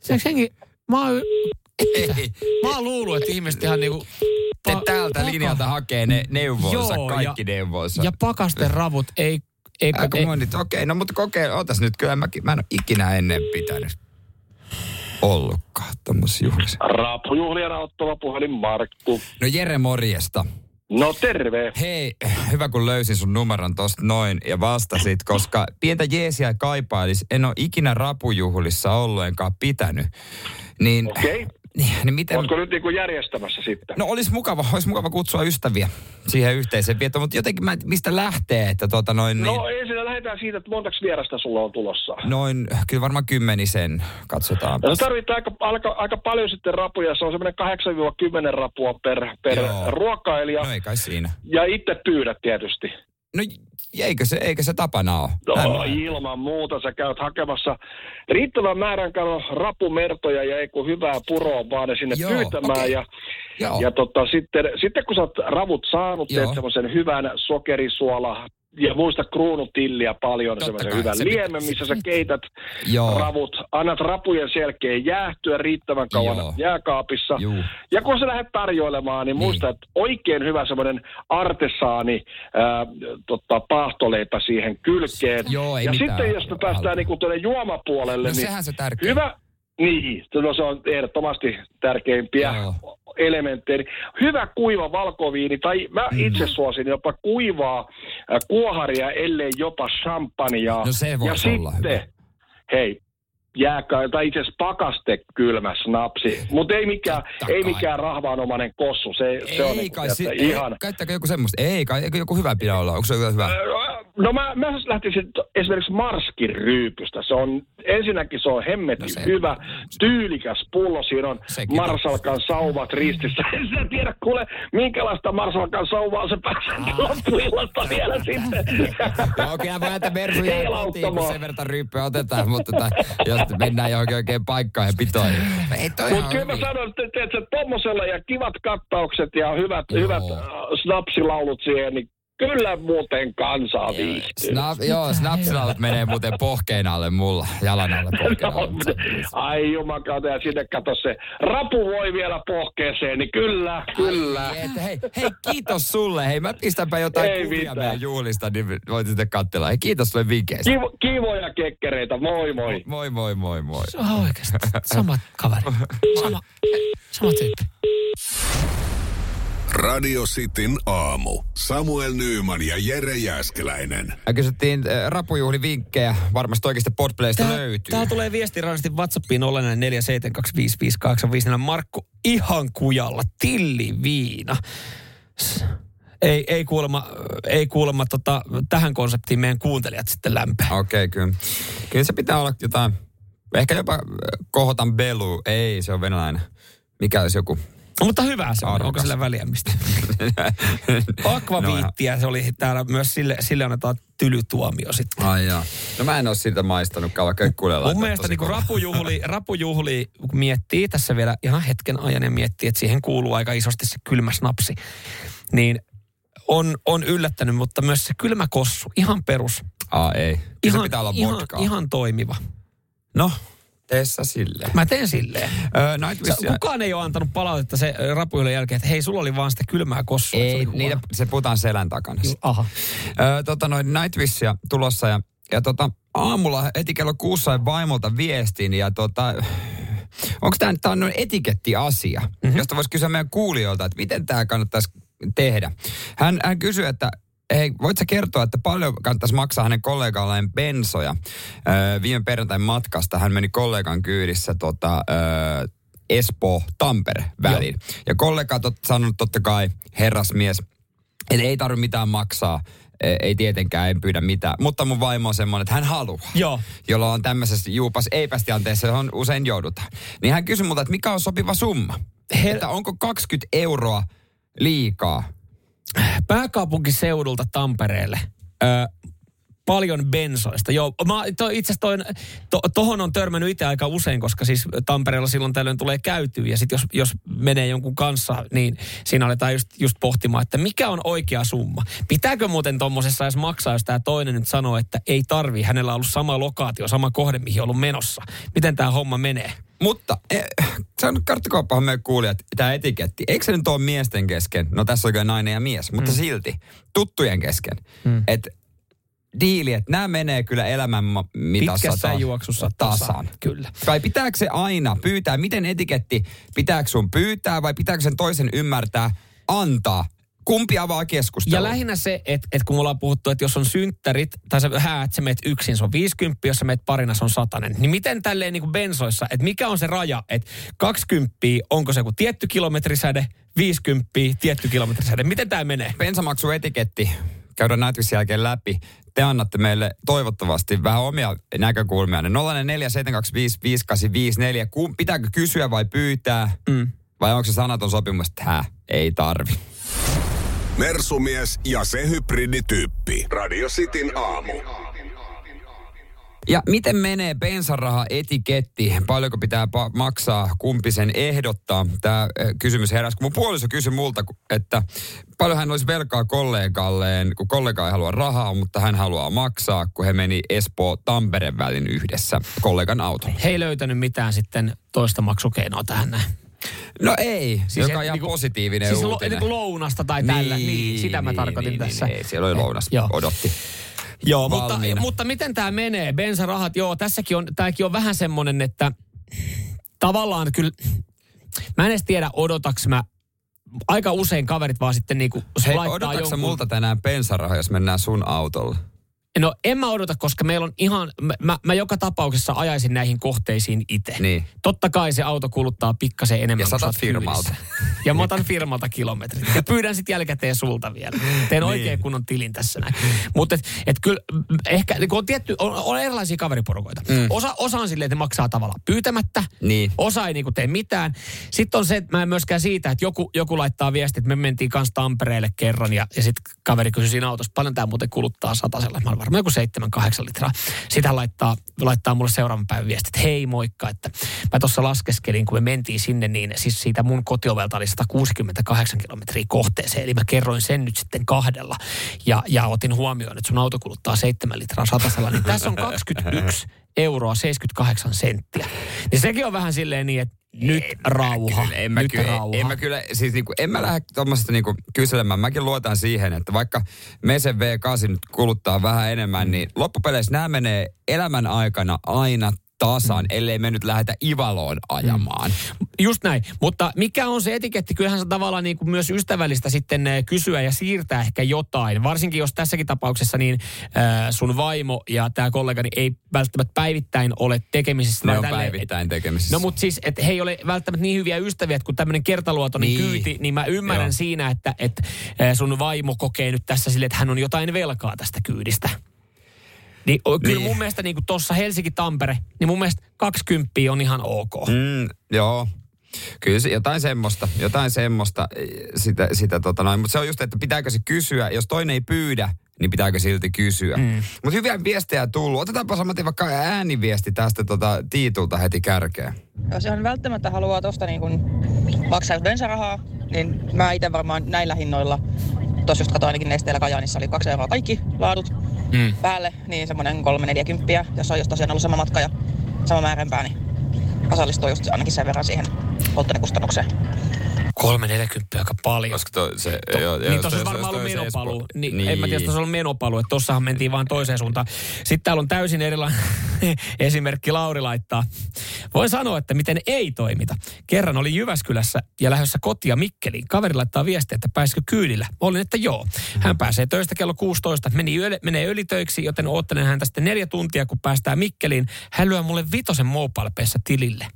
Se senkin, mä oon, Ei. mä oon luullut, että ihmiset ihan niinku... Te pa- täältä paka- linjalta hakee ne neuvonsa, Joo, kaikki ja- neuvonsa. Ja pakasten ravut ei... ei, Aika ei okei, no mutta kokeile, otas nyt, kyllä mä, mä en ole ikinä ennen pitänyt ollutkaan tommosissa juhlissa. Rapujuhlien auttava puhelin Markku. No Jere, morjesta. No terve. Hei, hyvä kun löysin sun numeron tosta noin ja vastasit, koska pientä jeesiä kaipailis. En ole ikinä rapujuhlissa ollut enkä pitänyt. Niin, Okei. Niin, niin miten... Oletko nyt niinku järjestämässä sitten? No olisi mukava, olisi mukava kutsua ystäviä siihen yhteiseen viettoon, mutta jotenkin mä, mistä lähtee, että tota noin niin, No ensin lähdetään siitä, että montaks vierasta sulla on tulossa. noin, kyllä varmaan kymmenisen, katsotaan. No tarvitaan aika, aika, aika paljon sitten rapuja. Se on semmoinen 8-10 rapua per, per Joo. ruokailija. No ei kai siinä. Ja itse pyydät tietysti. No eikö se, eikö se tapana ole? No Näin- ilman muuta sä käyt hakemassa riittävän määrän rapumertoja ja ei kun hyvää puroa vaan ne sinne Joo, pyytämään. okei. Ja, Joo. ja tota, sitten, sitten kun sä oot ravut saanut, Joo. teet semmoisen hyvän sokerisuola ja muista kruunutilliä paljon, Totta semmoisen hyvän se liemen, pitää- missä sä keität Joo. ravut, annat rapujen selkeä jäähtyä riittävän kauan Joo. jääkaapissa. Juu. Ja kun sä lähdet tarjoilemaan, niin Niin. muista, että oikein hyvä semmoinen artesaani ää, tota, paahtoleipä siihen kylkeen. Joo, ei ja mitään sitten jos me päästään niinku tuonne juomapuolelle, No niin sehän se tärkeä. hyvä, Niin, no se on ehdottomasti tärkeimpiä Joo. Elementtejä. Hyvä kuiva valkoviini, tai mä Mm. itse suosin jopa kuivaa äh, kuoharia, ellei jopa champagnea. No se ja voisi olla sitten, hyvä. hei, jääkä, tai itse asiassa pakaste kylmä snapsi, mutta ei mikään, Totta ei kai. mikään rahvaanomainen kossu. Se, se on Ei niin kai, kuin, si- ihan... ei, käyttääkö joku semmoista? Ei kai, joku hyvä pidä olla? Onko se hyvä? No mä, mä lähtisin t- esimerkiksi Marskin ryypystä. Se on, ensinnäkin se on hemmetin No se- se, hyvä, tyylikäs pullo. Siinä on Marsalkan sauvat ristissä. En sä tiedä kuule, minkälaista Marsalkan sauvaa se pääsee loppuillasta vielä sitten. Joo, kyllä voi jätä Mersu jää kotiin, kun sen verran ryyppyä otetaan, mutta tota, jos menään johonkin oikein paikkaan ja pitoihin. Mutta kyllä mä sanon, että teet sä tommosella ja kivat kattaukset ja hyvät, Joo. hyvät äh, snapsilaulut siihen, niin kyllä muuten kansaa viihtyy. Snap, joo, snapsilaulut menee muuten pohkeen alle mulla, jalan alle pohkeen No, alle. ai jumakauta, ja sinne kato se rapu voi vielä pohkeeseen, niin kyllä, kyllä. Ai, et, hei, hei, kiitos sulle. Hei, mä pistänpä jotain Ei kuvia mitään. meidän juhlista, niin voit sitten katsella. Hei, kiitos sulle vinkkeistä. Kivo, kivoja kekkereitä, moi moi. Moi, moi, moi, moi. Se on oikeasti sama kaveri. Sama, sama tyyppi. Radio Cityn aamu. Samuel Nyyman ja Jere Jäskeläinen. Ja kysyttiin äh, rapujuhli vinkkejä. Varmasti oikeasti Podplaysta Tää, löytyy. tää tulee viesti radiosti WhatsAppiin ollennainen 4725585. Markku ihan kujalla. Tilli viina. Ei, ei kuulemma, ei kuulemma tota, tähän konseptiin meidän kuuntelijat sitten lämpää. Okei, okay, kyllä. Kyllä se pitää olla jotain, ehkä jopa äh, kohotan belu. Ei, se on venäläinen. Mikä olisi joku? No, mutta hyvä se on. Onko sillä väliä mistä? No, Akvaviittiä se oli täällä myös sille, sille annetaan tylytuomio sitten. Ai jaa. No mä en ole siitä maistanutkaan, vaikka kuulee Mun mielestä niin rapujuhli, rapujuhli, kun miettii tässä vielä ihan hetken ajan ja miettii, että siihen kuuluu aika isosti se kylmä snapsi, niin on, on yllättänyt, mutta myös se kylmä kossu, ihan perus. Aa, ei. Kyllä Ihan, se pitää olla ihan, ihan toimiva. No, tee sä silleen. Mä teen silleen. Öö, Nightwish Sä, kukaan ei ole antanut palautetta se rapujuhlin jälkeen, että hei, sulla oli vaan sitä kylmää kossua. se Ei, oli niitä, se puhutaan selän takana. Aha. Öö, tota noin Nightwishia tulossa ja, ja tota, aamulla heti kello kuussa sain vaimolta viestin ja tota, onko tämä tää on noin etikettiasia, mm-hmm. josta voisi kysyä meidän kuulijoilta, että miten tämä kannattaisi tehdä. Hän, hän kysyi, että hei, voit sä kertoa, että paljon kannattaisi maksaa hänen kollegalleen bensoja öö, viime perjantain matkasta. Hän meni kollegan kyydissä tota, öö, Espoo-Tampere väliin. Ja kollega on sanonut totta kai, herrasmies, Eli ei tarvitse mitään maksaa. E- Ei tietenkään, en pyydä mitään. Mutta mun vaimo on semmoinen, että hän haluaa. Joo. Jolla on tämmöisessä juupas eipästianteessa, johon usein joudutaan. Niin hän kysyi multa, että mikä on sopiva summa? Her- Että onko 20 euroa liikaa? Pääkaupunkiseudulta Tampereelle. Ö, paljon bensoista. Joo, mä, to, itse asiassa to, tohon on törmännyt itse aika usein, koska siis Tampereella silloin tällöin tulee käytyä ja sitten jos, jos menee jonkun kanssa, niin siinä aletaan just, just pohtimaan, että mikä on oikea summa. Pitääkö muuten tuommoisessa edes maksaa, jos tämä toinen nyt sanoo, että ei tarvi, hänellä on ollut sama lokaatio, sama kohde, mihin on ollut menossa. Miten tämä homma menee? Mutta se on karttikauppahan me kuulijat, tämä etiketti. Eikö se nyt ole miesten kesken? No tässä on kyllä nainen ja mies, mutta mm. silti tuttujen kesken. Mm. Että diili, että nämä menee kyllä elämän mitassa Pitkässä ta- juoksussa tasan. Kyllä. Vai pitääkö se aina pyytää? Miten etiketti, pitääkö sun pyytää vai pitääkö sen toisen ymmärtää, antaa? Kumpi avaa keskustelua? Ja lähinnä se, että, että kun me ollaan puhuttu, että jos on synttärit, tai sä häät, sä meet yksin, se on 50, jos sä meet parina, se on satanen. Niin miten tälleen niin kuin bensoissa, että mikä on se raja, että 20, onko se joku tietty kilometrisäde, 50, tietty kilometrisäde. Miten tämä menee? bensamaksuetiketti käydään näytöksen jälkeen läpi. Te annatte meille toivottavasti vähän omia näkökulmia. 0442558854. Kum- Pitääkö kysyä vai pyytää? Mm. Vai onko se sanaton sopimus, että hää, ei tarvi. Mersumies ja se hybridityyppi. Radio Cityn aamu. Ja miten menee bensaraha etiketti? Paljonko pitää pa- maksaa? Kumpi sen ehdottaa? Tämä kysymys heräsi, kun mun puoliso kysyi multa, että paljon hän olisi velkaa kollegalleen, kun kollega ei halua rahaa, mutta hän haluaa maksaa, kun he meni Espoo-Tampereen välin yhdessä kollegan autolla. He ei löytänyt mitään sitten toista maksukeinoa tähän näin. No ei, siis joka on ihan niinku- positiivinen siis uutinen. niinku lounasta tai tällä. Niin, sitä mä tarkoitin niin, tässä. Niin, niin, siellä oli lounas, Joo. odotti. Joo, mutta, valmiina. mutta miten tämä menee? Bensarahat, joo, tässäkin on, tämäkin on vähän semmoinen, että tavallaan kyllä, mä en edes tiedä odotaks mä, aika usein kaverit vaan sitten niinku Hei, laittaa jonkun... multa tänään bensarahaa, jos mennään sun autolla? No en mä odota, koska meillä on ihan, mä, mä, joka tapauksessa ajaisin näihin kohteisiin itse. Niin. Totta kai se auto kuluttaa pikkasen enemmän. Ja oot firmalta. Ja mä otan firmalta kilometrit. Ja pyydän sitten jälkikäteen sulta vielä. Niin. Teen oikein kunnon tilin tässä näin. Mutta et, et kyllä ehkä, kun on tietty, on, on erilaisia kaveriporukoita. Mm. Osa, osa on silleen, että ne maksaa tavallaan pyytämättä. Niin. Osa ei niinku tee mitään. Sitten on se, että mä en myöskään siitä, että joku, joku laittaa viesti, että me mentiin kanssa Tampereelle kerran ja, ja sitten kaveri kysyi siinä autossa, paljon tämä muuten kuluttaa satasella. Mä olen varmaan joku 7-8 litraa. Hän laittaa, laittaa mulle seuraavan päivän viesti, että hei moikka, että mä tuossa laskeskelin, kun me mentiin sinne, niin siis siitä mun kotiovelta oli 168 kilometriä kohteeseen. Eli mä kerroin sen nyt sitten kahdella ja, ja otin huomioon, että sun auto kuluttaa 7 litraa satasella. Niin tässä on 21 euroa 78 senttiä. Niin sekin on vähän silleen niin, että nyt rauha. Kyllä, en mä, nyt kyllä, rauha. en mä kyllä, siis niinku, en mä lähde tuommoista niinku kyselemään. Mäkin luotan siihen, että vaikka Mesen V8 nyt kuluttaa vähän enemmän, niin loppupeleissä nämä menee elämän aikana aina tasan, ellei me nyt lähdetä Ivaloon ajamaan. Just näin. Mutta mikä on se etiketti? Kyllähän se tavallaan niin kuin myös ystävällistä sitten eh, kysyä ja siirtää ehkä jotain. Varsinkin jos tässäkin tapauksessa niin äh, sun vaimo ja tämä kollegani ei välttämättä päivittäin ole tekemisissä. Ne on tälleen, päivittäin tekemisissä. No mutta siis, että he ei ole välttämättä niin hyviä ystäviä, että kun tämmöinen kertaluotoinen Niin. kyyti, niin mä ymmärrän Joo. siinä, että, että eh, sun vaimo kokee nyt tässä sille, että hän on jotain velkaa tästä kyydistä. Niin, o- kyllä Niin. mun mielestä niin tuossa Helsinki-Tampere, niin mun mielestä 20 on ihan ok. Mm, joo. Kyllä se, jotain semmoista, jotain semmoista, eh, sitä, sitä tota noin. Mutta se on just, että pitääkö se kysyä, jos toinen ei pyydä, niin pitääkö silti kysyä. Mm. Mutta hyviä viestejä tullut. Otetaanpa samaten vaikka ääniviesti tästä tota Tiitulta heti kärkeen. Jos ihan välttämättä haluaa tuosta niin kun maksaa bensarahaa, niin mä itse varmaan näillä hinnoilla, tuossa just katsoin ainakin Nesteellä Kajaanissa oli kaksi euroa kaikki laadut Mm. päälle, niin semmoinen 340, jos on just tosiaan ollut sama matka ja sama määränpää, niin osallistuu just ainakin sen verran siihen polttoainekustannukseen. 340 aika paljon. Koska to, se, To, joo, niin tuossa on varmaan ollut menopaluu. Espoo- Niin, niin. En mä tiedä, tuossa on ollut menopaluu, että tossahan mentiin vaan toiseen suuntaan. Sitten täällä on täysin erilainen esimerkki Lauri laittaa. Voin sanoa, että miten ei toimita. Kerran oli Jyväskylässä ja lähdössä kotia Mikkeliin. Kaveri laittaa viestiä, että pääsikö kyydillä. Olin, että joo. Hän pääsee töistä kello 16. Meni yölle, menee ylitöiksi, joten oottelen häntä sitten neljä tuntia, kun päästään Mikkeliin. Hän lyö mulle vitosen mobile tilille.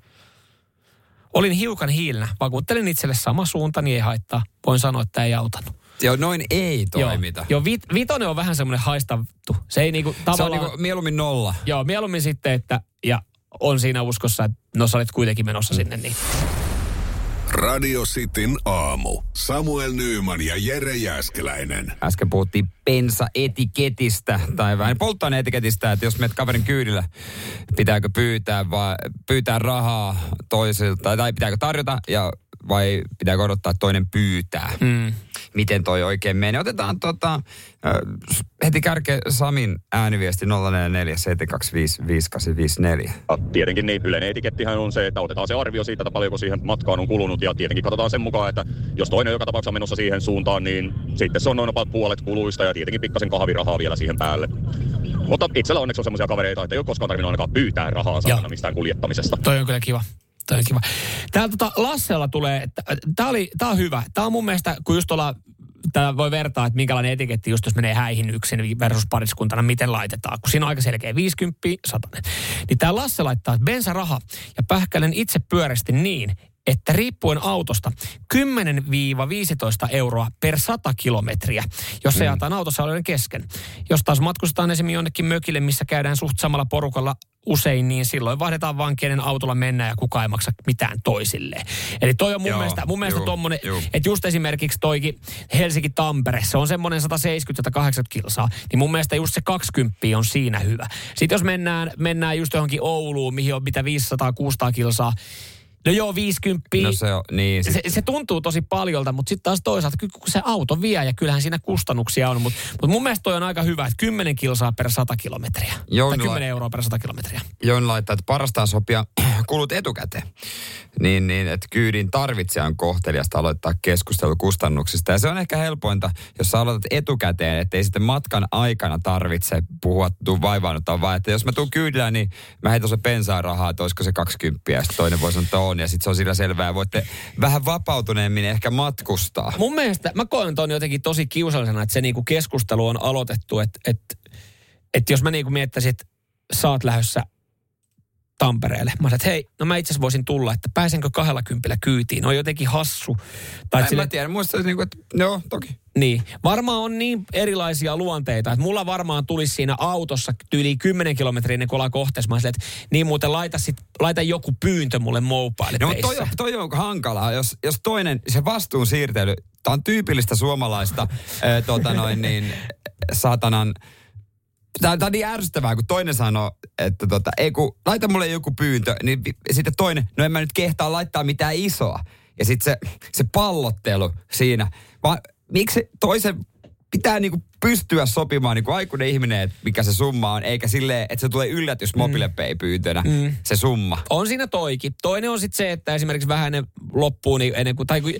Olin hiukan hiilinä. Vakuuttelin itselle sama suunta, niin ei haittaa. Voin sanoa, että ei auttanut. Joo, noin ei toimita. Joo, joo vit, vitonen on vähän semmoinen haistattu. Se ei niinku Se on tavallaan... niinku mieluummin nolla. Joo, mieluummin sitten, että... Ja on siinä uskossa, että no sä olet kuitenkin menossa Mm. sinne, niin... Radio Cityn aamu. Samuel Nyyman ja Jere Jäskeläinen. Äsken puhuttiin bensa-etiketistä tai vähän polttoaineetiketistä, että jos menet kaverin kyydillä, pitääkö pyytää vai pyytää rahaa toisilta tai pitääkö tarjota ja vai pitääkö odottaa, että toinen pyytää. Mm. Miten toi oikein menee? Otetaan tota, heti kärke Samin ääniviesti 044 725 5854. Ja tietenkin niin, yleinen etikettihän on se, että otetaan se arvio siitä, että paljonko siihen matkaan on kulunut ja tietenkin katsotaan sen mukaan, että jos toinen joka tapauksessa on menossa siihen suuntaan, niin sitten se on noin about puolet kuluista ja tietenkin pikkasen kahvirahaa vielä siihen päälle. Mutta itsellä onneksi on semmoisia kavereita, että ei ole koskaan tarvinnut ainakaan pyytää rahaa saada mistään kuljettamisesta. Toi on kyllä kiva. Toi on kiva. Täällä tota Lassella tulee, että tää, oli, tää on hyvä. Tää on mun mielestä, kun just ollaan Tää voi vertaa, että minkälainen etiketti just jos menee häihin yksin versus pariskuntana, miten laitetaan. Kun siinä on aika selkeä 50, 100. Niin tää Lasse laittaa, että bensaraha ja pähkälen itse pyörästi niin, että riippuen autosta 10-15 euroa per 100 kilometriä, jos se mm. jaetaan autossa olevan kesken. Jos taas matkustetaan esimerkiksi jonnekin mökille, missä käydään suht samalla porukalla usein, niin silloin vaihdetaan vaan kenen autolla mennään ja kukaan ei maksa mitään toisilleen. Eli toi on mun Joo, mielestä, mun mielestä juu, tommonen, juu. että just esimerkiksi toikin Helsinki-Tampere, se on semmoinen 170-180 kilsaa, niin mun mielestä just se 20 on siinä hyvä. Sitten jos mennään, mennään just johonkin Ouluun, mihin on mitä 500-600 kilsaa, No joo, 50. No se on, niin. se, se tuntuu tosi paljolta, mutta sitten taas toisaalta, kun se auto vie ja kyllähän siinä kustannuksia on. Mutta mut mun mielestä toi on aika hyvä, että 10 kilsaa per 100 kilometriä. Joo, tai no 10 euroa per 100 kilometriä. Join laittaa, että parasta on sopia kulut etukäteen. Niin, niin että kyydin tarvitsija on kohteliasta aloittaa keskustelu kustannuksista. Ja se on ehkä helpointa, jos sä aloitat etukäteen, ettei sitten matkan aikana tarvitse puhua, tuu vaivaannuttaa, vaan että jos mä tuun kyydillä, niin mä heitän se bensaa rahaa, että olisiko se 20 ja sitten toinen voi sanoa, että on, ja sitten se on sillä selvää. Voitte vähän vapautuneemmin ehkä matkustaa. Mun mielestä, mä koen ton jotenkin tosi kiusallisena, että se niinku keskustelu on aloitettu, että et, et jos mä niinku miettäisin, että sä oot lähdössä Tampereelle. Mä sanoin, että hei, no mä itse asiassa voisin tulla, että pääsenkö kahdella kympillä kyytiin. On jotenkin hassu. Tai en mä tiedä, muista niin kuin, että joo, toki. Niin. Varmaan on niin erilaisia luonteita, että mulla varmaan tulisi siinä autossa yli 10 kilometriä ennen kuin ollaan kohteessa. Mä sanoin, että niin muuten laita, sit, laita joku pyyntö mulle mobile No, toi, on- toi on hankalaa, jos, jos toinen, se vastuun siirtely, tämä on tyypillistä suomalaista, ää, tota noin niin, saatanan, Tämä on niin ärsyttävää, kun toinen sanoo, että tota, ei kun, laita mulle joku pyyntö, niin sitten toinen, no en mä nyt kehtaa laittaa mitään isoa. Ja sitten se, se pallottelu siinä. Vaan miksi toisen pitää niinku pystyä sopimaan niinku aikuinen ihminen, että mikä se summa on, eikä silleen, että se tulee yllätys mobiilepay pyyntönä, mm. se summa. On siinä toikin. Toinen on sitten se, että esimerkiksi vähän ennen loppuun, niin ennen kuin, tai kun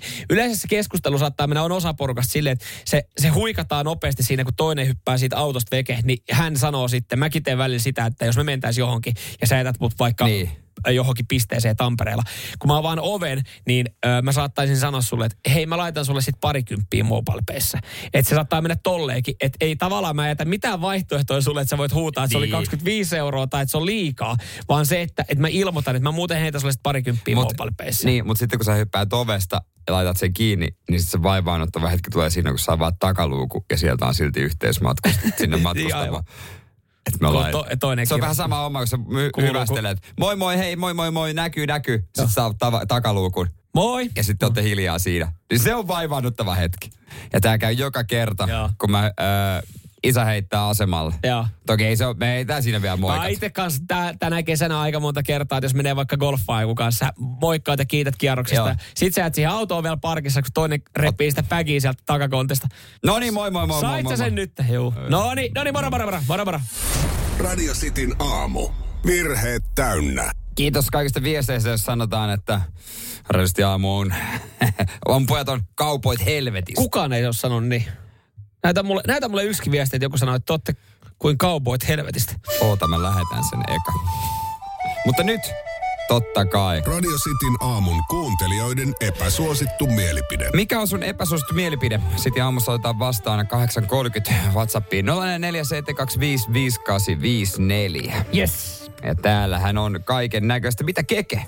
se keskustelu saattaa mennä on osa porukasta silleen, että se, se huikataan nopeasti siinä, kun toinen hyppää siitä autosta veke, niin hän sanoo sitten, mäkin teen välillä sitä, että jos me mentäisiin johonkin ja sä jätät mut vaikka niin johonkin pisteeseen Tampereella. Kun mä avaan oven, niin ö, mä saattaisin sanoa sulle, että hei mä laitan sulle sit parikymppiä mobilepeissä. Että se saattaa mennä tolleenkin. Että ei tavallaan mä jätä mitään vaihtoehtoja sulle, että sä voit huutaa, että se oli Niin. 25 euroa tai että se on liikaa. Vaan se, että, että mä ilmoitan, että mä muuten heitän sulle sit parikymppiä mobilepeissä. Niin, mutta sitten kun sä hyppäät ovesta ja laitat sen kiinni, niin sitten se vaivaanottava hetki tulee siinä, kun sä avaat takaluuku ja sieltä on silti yhteismatkusta sinne matkustamaan. Et me ollaan... to- toinen se on vähän sama oma, kun sä my- Kuuluu, hyvästelet. Moi moi, hei, moi moi moi, näkyy näkyy. Sitten saa tava- takaluukun. Moi. Ja sitten olette hiljaa siinä. Niin se on vaivaannuttava hetki. Ja tää käy joka kerta, Joo. kun mä, äh, isä heittää asemalle. Joo. Toki ei se ole, me ei tää siinä vielä Mä moikata. itse kanssa tää, tänä kesänä aika monta kertaa, että jos menee vaikka golfaan joku kanssa, sä moikkaat ja kiität kierroksesta. Joo. Sit sä jäät siihen autoon vielä parkissa, kun toinen repii sitä pägiä sieltä takakontista. No niin, moi moi moi moi Sait moi. sen nyt? Juu. No niin, no niin, moro moro moro, moro moro. Radio Cityn aamu. Virheet täynnä. Kiitos kaikista viesteistä, jos sanotaan, että Radisti aamu on, on pojat on kaupoit helvetissä. Kukaan ei ole sanonut niin. Näytä mulle, näytä mulle yksikin viesti, että joku sanoi, että te ootte kuin kaupoit helvetistä. Oota, mä lähetän sen eka. Mutta nyt, totta kai. Radio Cityn aamun kuuntelijoiden epäsuosittu mielipide. Mikä on sun epäsuosittu mielipide? Sitten aamussa otetaan vastaan 8.30 Whatsappiin 0447255854. Yes. Ja täällähän on kaiken näköistä. Mitä keke?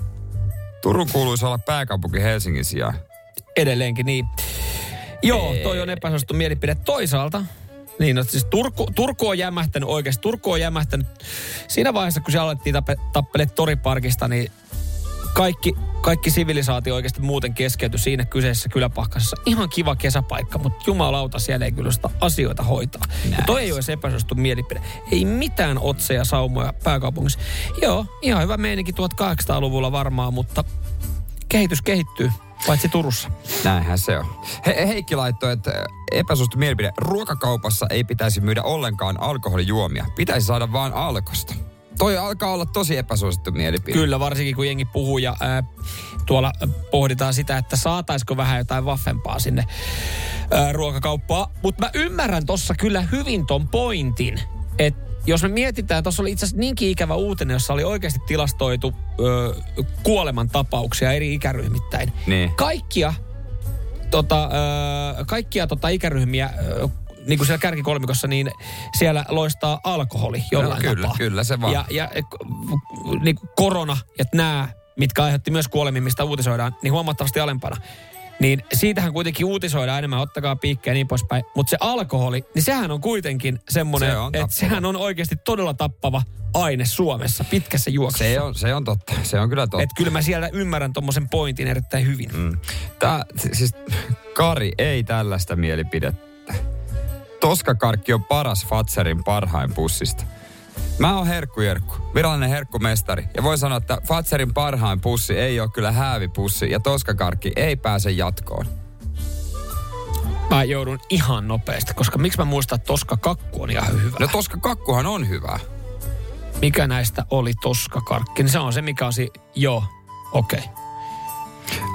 Turun kuuluisi olla pääkaupunki Helsingin sijaan. Edelleenkin niin. Joo, toi on epäsuosittu mielipide. Toisaalta, niin no, siis Turku, Turku on jämähtänyt oikeasti. Turku on jämähtänyt siinä vaiheessa, kun se alettiin tappe, tappele toriparkista, niin kaikki, kaikki sivilisaatio oikeasti muuten keskeytyi siinä kyseisessä kyläpahkassa. Ihan kiva kesäpaikka, mutta jumalauta siellä ei kyllä sitä asioita hoitaa. Ja toi ei ole epäsuosittu mielipide. Ei mitään otseja saumoja pääkaupungissa. Joo, ihan hyvä meininki 1800-luvulla varmaan, mutta kehitys kehittyy, paitsi Turussa. Näinhän se on. He, Heikki laittoi, että epäsuosittu mielipide. Ruokakaupassa ei pitäisi myydä ollenkaan alkoholijuomia. Pitäisi saada vaan alkosta. Toi alkaa olla tosi epäsuosittu mielipide. Kyllä, varsinkin kun jengi puhuu ja ää, tuolla pohditaan sitä, että saataisiko vähän jotain vaffempaa sinne ää, ruokakauppaan. Mutta mä ymmärrän tossa kyllä hyvin ton pointin, että jos me mietitään, tuossa oli itse asiassa niinkin ikävä uutinen, jossa oli oikeasti tilastoitu ö, kuolemantapauksia eri ikäryhmittäin. Niin. Kaikkia, tota, ö, kaikkia tota ikäryhmiä, ö, niin kuin siellä kärkikolmikossa, niin siellä loistaa alkoholi jollain No, kyllä, tapaa. kyllä se vaan. Ja, ja niin kuin korona ja nämä, mitkä aiheutti myös kuolemia, mistä uutisoidaan, niin huomattavasti alempana. Niin siitähän kuitenkin uutisoidaan enemmän, ottakaa piikkiä ja niin poispäin. Mutta se alkoholi, niin sehän on kuitenkin semmoinen, Se että sehän on oikeasti todella tappava aine Suomessa pitkässä juoksussa. Se on, se on totta. Se on kyllä totta. Että kyllä mä siellä ymmärrän tuommoisen pointin erittäin hyvin. Mm. Tää, siis Kari ei tällaista mielipidettä. Toskakarkki on paras Fatserin parhain pussista. Mä oon herkkujerkku, virallinen herkkumestari. Ja voi sanoa, että Fatserin parhain pussi ei ole kyllä häävipussi ja toskakarkki ei pääse jatkoon. Mä joudun ihan nopeasti, koska miksi mä muistan, että toska kakku on ihan hyvä. No toska kakkuhan on hyvä. Mikä näistä oli toskakarkki? Niin se on se, mikä on si... Joo, okei. Okay.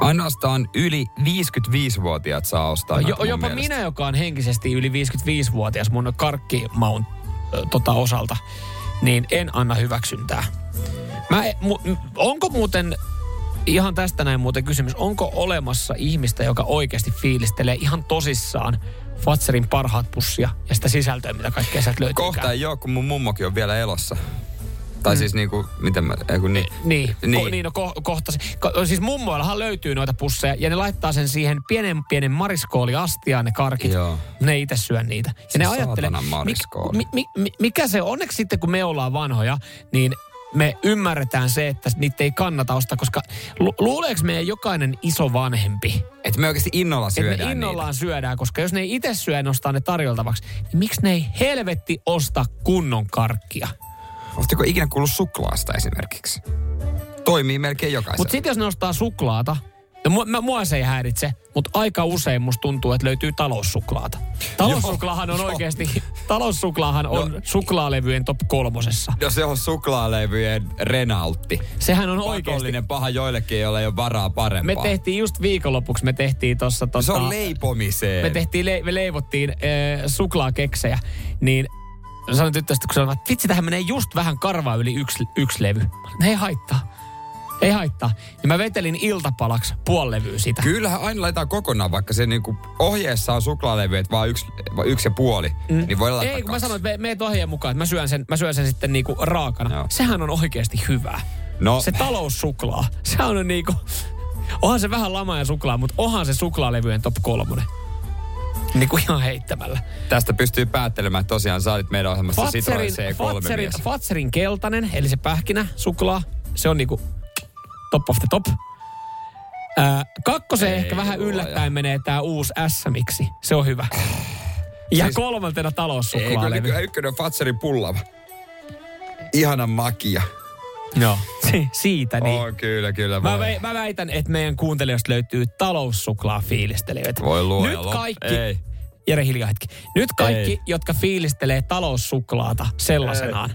Ainoastaan yli 55-vuotiaat saa ostaa Jo, näitä mun jopa mielestä. minä, joka on henkisesti yli 55-vuotias mun karkkimaun ö, tota osalta, niin en anna hyväksyntää. Mä, e- mu, onko muuten, ihan tästä näin muuten kysymys, onko olemassa ihmistä, joka oikeasti fiilistelee ihan tosissaan Fatserin parhaat pussia ja sitä sisältöä, mitä kaikkea sieltä löytyy? Kohta ei ole, kun mun mummokin on vielä elossa. Tai Mm. siis niinku, miten mä, ei kun niin. Niin, niin. Niin. Ko, niin no, ko, kohta se. Ko, siis mummoillahan löytyy noita pusseja ja ne laittaa sen siihen pienen pienen mariskooliastiaan ne karkit. Joo. Ne ei itse syö niitä. Ja Se ne ajattelee, mariskooli. mi, mi, mi, mikä se on? Onneksi sitten kun me ollaan vanhoja, niin me ymmärretään se, että niitä ei kannata ostaa, koska lu, luuleeko meidän jokainen iso vanhempi, Että me oikeasti innolla että syödään me innollaan syödään, koska jos ne ei itse syö ja nostaa ne tarjoltavaksi, niin miksi ne ei helvetti osta kunnon karkkia? Oletteko ikinä kuullut suklaasta esimerkiksi? Toimii melkein jokaisella. Mutta sitten jos ne ostaa suklaata, ja mua, mä, mua se ei häiritse, mutta aika usein musta tuntuu, että löytyy taloussuklaata. Taloussuklaahan on oikeasti, taloussuklaahan on No. suklaalevyjen top kolmosessa. No se on suklaalevyjen Renaultti. Sehän on oikeasti. Paha joillekin, joilla ei ole varaa Me parempaa. tehtiin just viikonlopuksi, me tehtiin tossa tota, Se on leipomiseen. me, tehtiin, le, me leivottiin äh, suklaakeksejä, niin sanoin tyttöstä, kun oli, että vitsi, tähän menee just vähän karvaa yli yksi, yksi levy. Mä olin, Ei haittaa. Ei haittaa. Ja mä vetelin iltapalaksi puoli levyä sitä. Kyllähän aina laitetaan kokonaan, vaikka se niinku ohjeessa on suklaalevyjä, että vaan yksi, yksi ja puoli. Mm. Niin voi laittaa Ei, kun mä kaksi. sanoin, että me, meet ohjeen mukaan, että mä syön sen, mä syön sen sitten niinku raakana. Joo. Sehän on oikeasti hyvää. No. Se taloussuklaa, se on niinku, onhan se vähän lama ja suklaa, mutta onhan se suklaalevyjen top kolmonen. Niinku ihan heittämällä. Tästä pystyy päättelemään, että tosiaan sä olit meidän ohjelmassa Citroen Fatserin, C3 Fatserin, mies. Fatserin keltainen, eli se pähkinä, suklaa, se on niinku top of the top. Ää, kakkosen Ei ehkä vähän yllättäen menee tää uusi S-miksi. Se on hyvä. Ja Siis- kolmantena taloussuklaalevy. nykyään ykkönen on Fatserin pullava. Ihana makia. Joo. Si- siitä niin. Oh, kyllä, kyllä. Mä, vei, mä väitän, että meidän kuuntelijoista löytyy taloussuklaa fiilistelijöitä. Voi luoja, Nyt kaikki, ei. Jere hiljaa hetki. Nyt kaikki, Ei. jotka fiilistelee taloussuklaata sellaisenaan.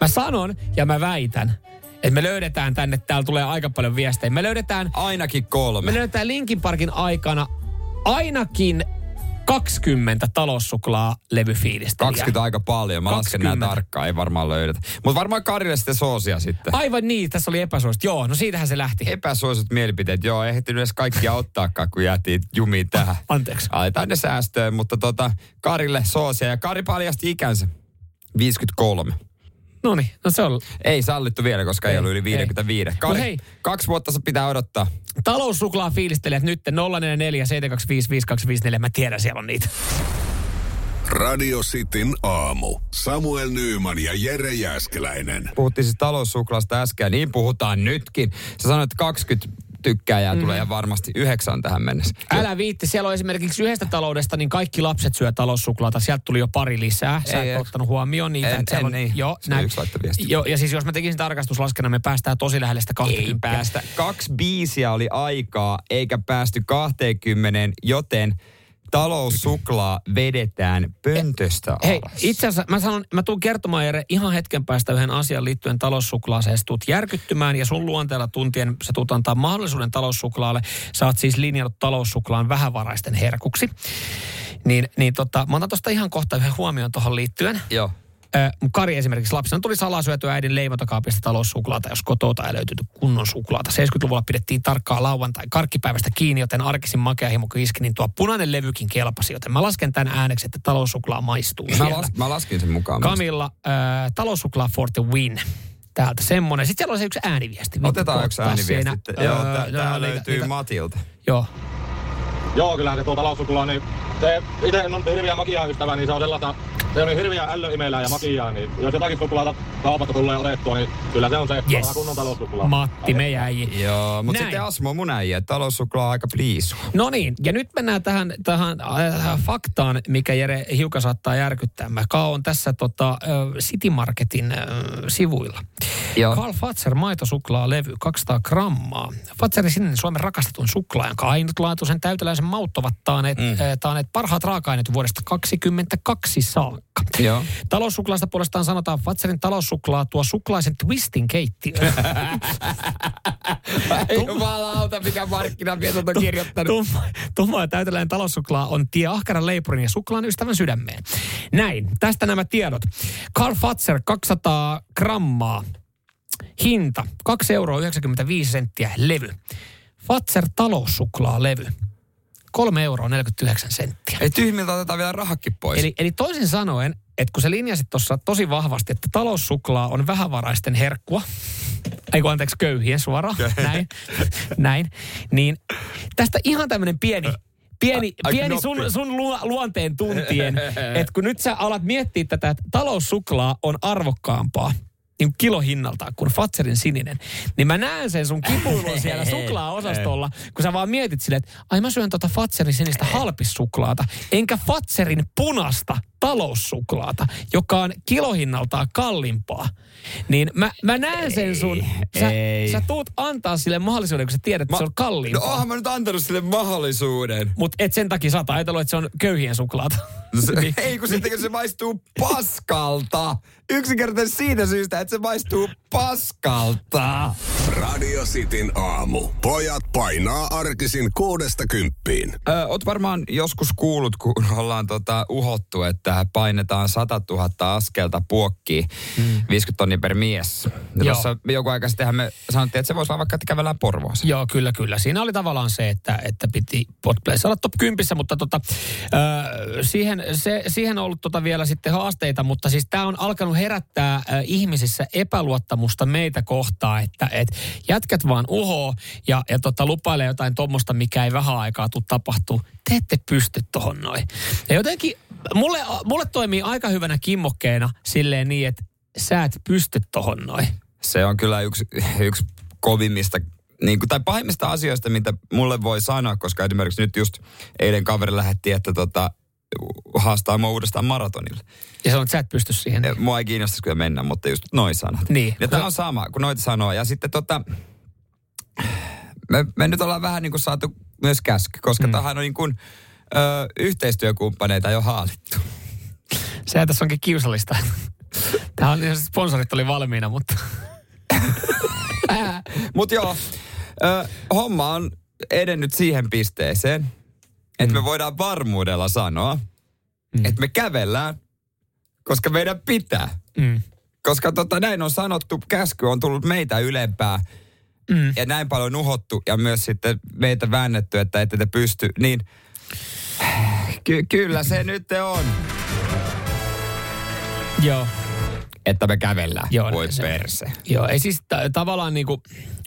Mä sanon ja mä väitän, että me löydetään tänne, täällä tulee aika paljon viestejä. Me löydetään, Ainakin kolme. me löydetään Linkin Parkin aikana ainakin 20 taloussuklaa levyfiilistelijää. 20 aika paljon. Mä lasken nämä 20. tarkkaan, ei varmaan löydetä. Mutta varmaan Karille sitten soosia sitten. Aivan niin, tässä oli epäsuosittu. Joo, no siitähän se lähti. Epäsuositut mielipiteet. Joo, ei ehtinyt edes kaikkia ottaakaan, kun jäätiin jumiin tähän. Anteeksi. Aletaan ne säästöön, mutta tota, Karille soosia. Ja Kari paljasti ikänsä. 53. No niin, no se on Ei sallittu vielä, koska ei, Ei, ollut yli ei. 55. Kari, Mut hei. kaksi vuotta se pitää odottaa. Taloussuklaa fiilistelijät nyt 044 725 5254. Mä tiedän, siellä on niitä. Radio Cityn aamu. Samuel Nyyman ja Jere Jäskeläinen. Puhuttiin siis taloussuklaasta äsken, niin puhutaan nytkin. Sä sanoit, että 20 tykkääjää mm. tulee ja varmasti yhdeksän tähän mennessä. Älä viitti, siellä on esimerkiksi yhdestä taloudesta, niin kaikki lapset syö taloussuklaata. Sieltä tuli jo pari lisää. Sä Ei, et ottanut huomioon niitä. En- en, niin. Joo, Se yksi. Joo, ja siis jos mä tekisin tarkastuslaskennan, me päästään tosi lähelle sitä 20. Ei päästä. Kaksi biisiä oli aikaa, eikä päästy 20, joten taloussuklaa vedetään pöntöstä alas. Hei, itse asiassa mä, sanon, mä tuun kertomaan Jere ihan hetken päästä yhden asian liittyen taloussuklaaseen. Sä tuut järkyttymään ja sun luonteella tuntien sä tuut antaa mahdollisuuden taloussuklaalle. Sä oot siis linjannut taloussuklaан vähävaraisten herkuksi. Niin, niin tota, mä otan tosta ihan kohta yhden huomioon tuohon liittyen. Joo. Ö, mun Kari esimerkiksi lapsena tuli salasyötyä äidin leivotakaapista taloussuklaata, jos kotota ei löytynyt kunnon suklaata. 70-luvulla pidettiin tarkkaa lauantai karkkipäivästä kiinni, joten arkisin makea himo iski, niin tuo punainen levykin kelpasi. Joten mä lasken tämän ääneksi, että taloussuklaa maistuu Mä, siellä. las, mä laskin sen mukaan. Kamilla, äh, taloussuklaa for the win. Täältä semmonen. Sitten siellä on se yksi ääniviesti. Otetaan yksi ääniviesti. siinä. Joo, Öö, tää, no, tää löytyy niitä- Matilta. Joo. Joo, kyllähän se tuo taloussuklaa, niin se itse on hirviä makia ystävä, niin se on sellaista, se on niin hirviä ällöimelää ja makiaa, niin jos jotakin suklaata kaupasta tulee otettua, niin kyllä se on se Yes. kunnon taloussuklaa. Matti, me jäi. Joo, mutta Näin. sitten Asmo mun äijä, taloussuklaa on aika pliisu. No niin, ja nyt mennään tähän, tähän äh, faktaan, mikä Jere hiukan saattaa järkyttää. Mä kaon tässä tota, äh, City Marketin äh, sivuilla. Joo. Carl Fatser maitosuklaa levy 200 grammaa. Fatserin sininen Suomen rakastetun suklaa, jonka ainutlaatuisen täyteläisen maut ovat taaneet, mm. äh, taaneet parhaat raaka-aineet vuodesta 2022 saakka. Joo. Taloussuklaasta puolestaan sanotaan, Fatserin taloussuklaa tuo suklaisen twistin keittiö. Ei jumalauta, mikä markkinamietot on kirjoittanut. Tumma, tumma ja täyteläinen taloussuklaa on tie ahkeran leipurin ja suklaan ystävän sydämeen. Näin, tästä nämä tiedot. Carl Fatser 200 grammaa. Hinta 2,95 euroa senttiä levy. Fatser taloussuklaa levy. 3 euroa 49 senttiä. Ei tyhmiltä otetaan vielä rahakin pois. Eli, eli toisin sanoen, että kun sä linjasit tuossa tosi vahvasti, että taloussuklaa on vähävaraisten herkkua, ei kun anteeksi köyhien suoraan, näin, näin, niin tästä ihan tämmöinen pieni, pieni, Aika pieni sun, sun lu, luonteen tuntien, että kun nyt sä alat miettiä tätä, että taloussuklaa on arvokkaampaa, niin kilohinnaltaan kuin Fatserin sininen, niin mä näen sen sun kipuilun siellä suklaaosastolla, kun sä vaan mietit silleen, että ai mä syön tota Fatserin sinistä halpissuklaata, enkä Fatserin punasta taloussuklaata, joka on kilohinnaltaan kalliimpaa. Niin mä, mä näen sen sun, sä, ei. sä tuut antaa sille mahdollisuuden, kun sä tiedät, että se on No kalliimpaa. oonhan mä nyt antanut sille mahdollisuuden. Mutta et sen takia sä oot ajatellut, että se on köyhien suklaata. No Se, ei kun sitten kun se maistuu paskalta. Yksinkertaisesti siitä syystä, että se maistuu paskalta. Radio Cityn aamu. Pojat painaa arkisin kuudesta kymppiin. Ö, oot varmaan joskus kuullut, kun ollaan tota uhottu, että painetaan 100 000 askelta puokkiin, mm. 50 tonnia per mies. Ja Joo. tuossa joku aika sittenhän me sanottiin, että se voisi olla vaikka, että kävellään Porvooseen. Joo, kyllä, kyllä. Siinä oli tavallaan se, että, että piti potplayssa olla top 10, mutta tota, ö, siihen, se, siihen on ollut tota vielä sitten haasteita, mutta siis tämä on alkanut herättää ö, ihmisissä epäluottamusta meitä kohtaan, että et jätkät vaan uhoo ja, ja tota, lupailee jotain tuommoista, mikä ei vähän aikaa tule tapahtuu. Te ette pysty tohon noin. Ja jotenkin mulle, mulle toimii aika hyvänä kimmokkeena silleen niin, että sä et pysty tohon noin. Se on kyllä yksi, yksi kovimmista niin kuin, tai pahimmista asioista, mitä mulle voi sanoa, koska esimerkiksi nyt just eilen kaveri lähetti, että tota, haastaa mua uudestaan maratonille. Ja sanoit, että sä et pysty siihen. Ja Mua ei kiinnostaisi kyllä mennä, mutta just noin sanat. Niin. Ja tämä on sama, kun noita sanoo. Ja sitten tota, me, me nyt ollaan vähän niin kuin saatu myös käsky, koska mm. tämähän on niin kuin, ö, yhteistyökumppaneita jo haalittu. Sehän tässä onkin kiusallista. Tämä on, sponsorit oli valmiina, mutta... Mutta joo, ö, homma on edennyt siihen pisteeseen, että me voidaan varmuudella sanoa, mm. että me kävellään, koska meidän pitää. Mm. Koska tota, näin on sanottu, käsky on tullut meitä ylempää Mm. ja näin paljon nuhottu ja myös sitten meitä väännetty, että ette te pysty, niin ky- kyllä se nyt on, Joo. että me kävellään. Joo, Voi se- perse. Joo, ei siis t- tavallaan niinku,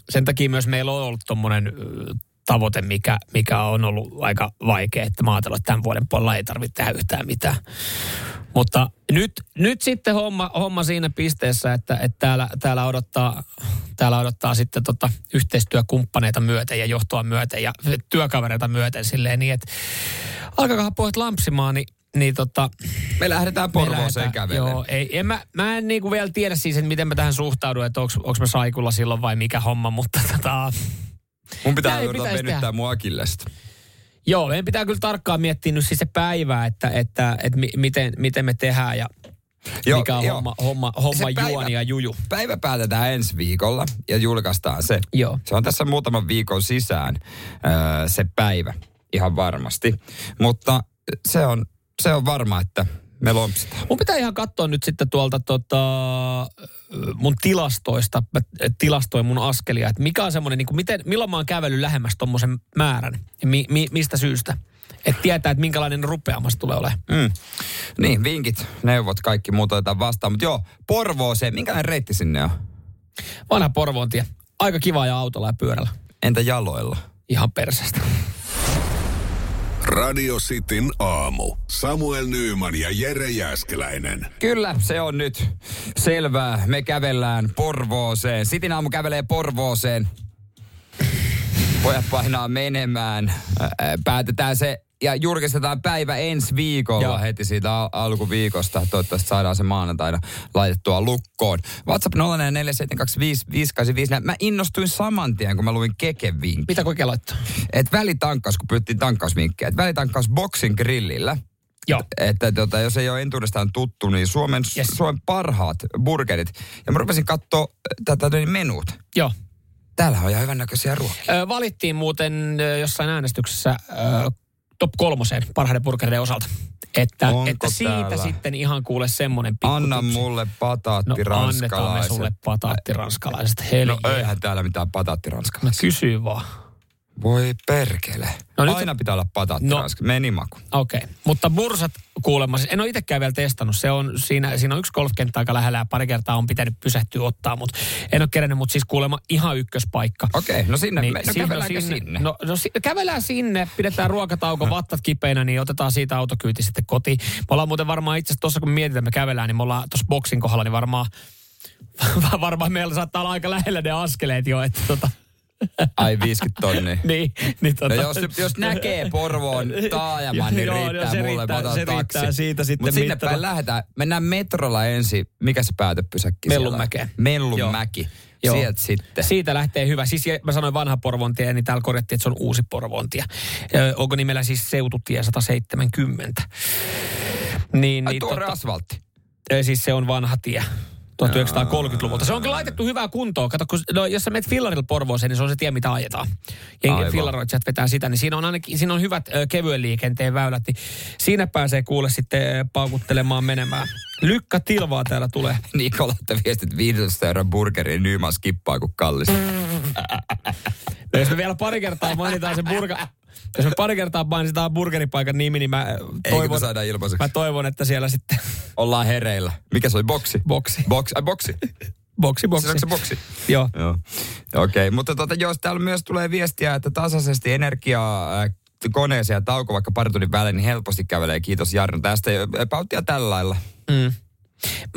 sen takia myös meillä on ollut tommonen tavoite, mikä, mikä on ollut aika vaikea, että mä ajattelin, että tämän vuoden puolella ei tarvitse tehdä yhtään mitään. Mutta nyt, nyt sitten homma, homma siinä pisteessä, että, että täällä, täällä, odottaa, täällä odottaa sitten tota yhteistyökumppaneita myöten ja johtoa myöten ja työkavereita myöten silleen niin, että alkakaa pojat lampsimaan, niin, niin tota, Me lähdetään Porvooseen kävelemään. Joo, ei, en mä, mä en niinku vielä tiedä siis, että miten mä tähän suhtaudun, että onko mä saikulla silloin vai mikä homma, mutta tota, Mun pitää pitäisi venyttää tehdä. mua akillesta. Joo, meidän pitää kyllä tarkkaan miettiä nyt siis se päivä, että, että, että mi, miten, miten me tehdään ja Joo, mikä on joo. homma, homma, homma Se päivä- juoni ja juju. Päivä päätetään ensi viikolla ja julkaistaan se. Joo. Se on tässä muutaman viikon sisään öö, se päivä, ihan varmasti. Mutta se on, se on varma, että me lompsitaan. Mun pitää ihan katsoa nyt sitten tuolta tota, mun tilastoista, mä tilastoin mun askelia, että mikä on semmoinen, niin miten, milloin mä oon kävellyt lähemmäs tommosen määrän ja mi, mi, mistä syystä. Että tietää, että minkälainen rupeamas tulee olemaan. Mm. Niin, vinkit, neuvot, kaikki muut otetaan vastaan. Mutta joo, Porvooseen, minkälainen reitti sinne on? Vanha Porvoontie. Aika kiva ajaa autolla ja pyörällä. Entä jaloilla? Ihan persestä. Radio Cityn aamu. Samuel Nyyman ja Jere Jäskeläinen. Kyllä, se on nyt selvää. Me kävellään Porvooseen. Sitin aamu kävelee Porvooseen. Pojat painaa menemään. Ää, Päätetään se ja julkistetaan päivä ensi viikolla Joo. heti siitä al- alkuviikosta. Toivottavasti saadaan se maanantaina laitettua lukkoon. WhatsApp 0447255854. Mä innostuin saman tien, kun mä luin Keken. Mitä kokeilla laittaa? Et välitankkaus, kun pyydettiin tankkausvinkkejä. Et välitankkaus boksin grillillä. Joo. Että tota, jos ei ole entuudestaan tuttu, niin Suomen, yes. Suomen parhaat burgerit. Ja mä rupesin katsoa tätä niin menut. Joo. Täällä on ihan hyvännäköisiä ruokia. Ö, valittiin muuten jossain äänestyksessä ö, top kolmoseen parhaiden burgerien osalta. Että, Onko että siitä täällä? sitten ihan kuule semmonen pikku Anna tipsi. mulle No pataatti annetaan me sulle pataattiranskalaiset. No Heli. eihän täällä mitään pataatti No ranskalaiset. kysy vaan. Voi perkele. No No nyt- Aina pitää olla pataatti No. Meni maku. Okei, okay. mutta bursat kuulemma, siis en ole itsekään vielä testannut. Se on, siinä, siinä on yksi golfkenttä aika lähellä ja pari kertaa on pitänyt pysähtyä ottaa, mutta en ole kerännyt, mutta siis kuulemma ihan ykköspaikka. Okei, okay, no sinne. Niin, no siinä- kävelläänkö sinne? No, no si- kävellään sinne, pidetään ruokatauko, vattat kipeinä, niin otetaan siitä autokyyti sitten kotiin. Me ollaan muuten varmaan itse asiassa tuossa, kun me mietitään, me kävellään, niin me ollaan tuossa boksin kohdalla, niin varmaan, varmaan meillä saattaa olla aika lähellä ne askeleet jo, että tota, Ai 50 tonnia. niin, niin tota, No jos, jos näkee Porvoon taajaman, niin Joo, riittää se mulle, riittää- mä otan se riittää taksi. siitä sitten Mutta sinne päin lähdetään. Mennään metrolla ensin. Mikä se päätöpysäkki Mellunmäkeen. Mellunmäki. Joo. Sieltä sitten. Siitä lähtee hyvä. Siis mä sanoin vanha Porvontie, niin täällä korjattiin, että se on uusi Porvontie. Ö, Onko nimellä siis Seututie 170? Niin, Ai niin tuore asfaltti. Ö, Siis se on vanha tie. 1930-luvulta. Se on kyllä laitettu hyvää kuntoon. Kato, kun, no, jos sä menet fillarilla Porvooseen, niin se on se tie, mitä ajetaan. Jengi Aivan. fillaroitsijat vetää sitä, niin siinä on ainakin siinä on hyvät ö, kevyen liikenteen väylät. Niin siinä pääsee kuule sitten paukuttelemaan menemään. Lykkä tilvaa täällä tulee. Nikola, että viestit 15 euron burgeriin Nyman skippaa kuin kallis. No jos me vielä pari kertaa mainitaan se burga... Jos me pari kertaa mainitaan burgeripaikan nimi, niin mä me toivon, saada ilmaiseksi? mä toivon että siellä sitten Ollaan hereillä. Mikä se oli? Boksi? boksi, Boksi? Ai boksi? boksi, boksi. Siis se boksi? Joo. Joo. Okei, okay, mutta tota, jos täällä myös tulee viestiä, että tasaisesti energiaa äh, koneeseen ja tauko vaikka pari tunnin välein, niin helposti kävelee. Kiitos Jarno tästä. Pauttia tällä lailla. Mm.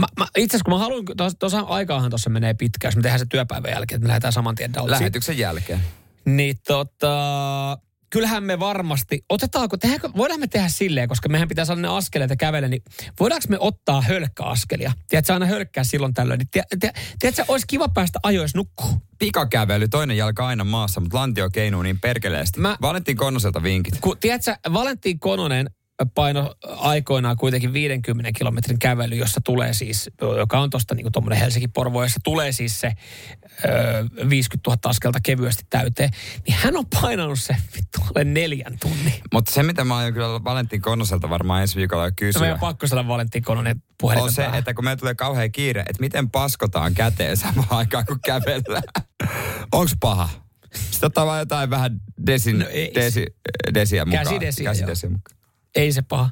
Mä, mä, itse asiassa kun mä haluan, tuossa aikaahan tuossa menee pitkään, jos me tehdään se työpäivän jälkeen, että me lähdetään saman tien. Lähetyksen jälkeen. Niin tota, kyllähän me varmasti, otetaanko, tehdäänkö, voidaan me tehdä silleen, koska mehän pitää saada ne askeleet ja kävellä, niin voidaanko me ottaa hölkkäaskelia? Tiedätkö, aina hölkkää silloin tällöin. Niin, tiedät, tiedät, tiedätkö, olisi kiva päästä ajoissa nukkuu. Pikakävely, toinen jalka aina maassa, mutta lantio keinuu niin perkeleesti. Mä-. Valentin Konnoselta vinkit. Kun, tiedätkö, Valentin Kononen paino aikoinaan kuitenkin 50 kilometrin kävely, jossa tulee siis, joka on tuosta niin tuommoinen Helsinki-Porvo, jossa tulee siis se ö, 50 000 askelta kevyesti täyteen, niin hän on painanut se vittu alle neljän tunnin. Mutta se, mitä mä aion kyllä Valentin Konnoselta varmaan ensi viikolla jo No kysyä, meidän pakko saada Valentin Kononen puhelin. on se, että kun meillä tulee kauhean kiire, että miten paskotaan käteen samaan aikaan, kun kävellään. Onks paha? Sitten ottaa vaan jotain vähän desin, No ei desi, desiä mukaan. Käsidesiä, Käsidesiä mukaan. Ei se paha.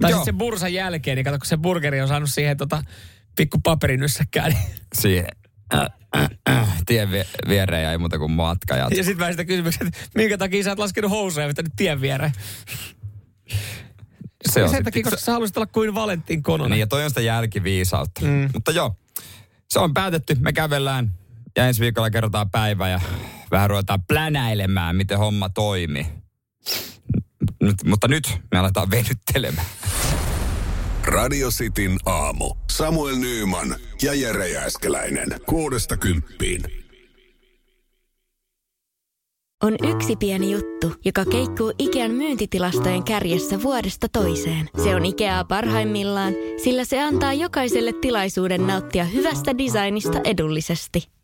Tai sitten sen bursan jälkeen, niin kato, kun se burgeri on saanut siihen tota, pikku paperinyssäkkään. Niin. Siihen. Äh, äh, äh. Tien vie- viereen jäi muuta kuin matka. Ja sitten mä sitä kysymyksen, että minkä takia sä et laskenut housuja ja vetänyt tien viereen. se on sen takia, koska sä haluaisit olla kuin Valentin Kononen. Niin, ja toi on sitä jälkiviisautta. Mm. Mutta joo, se on päätetty. Me kävellään ja ensi viikolla kerrotaan päivä ja vähän ruvetaan plänäilemään, miten homma toimii. Nyt, mutta nyt me aletaan venyttelemään. Radio Cityn aamu. Samuel Nyyman ja Jere Jääskeläinen. Kuudesta kymppiin. On yksi pieni juttu, joka keikkuu Ikean myyntitilastojen kärjessä vuodesta toiseen. Se on Ikeaa parhaimmillaan, sillä se antaa jokaiselle tilaisuuden nauttia hyvästä designista edullisesti.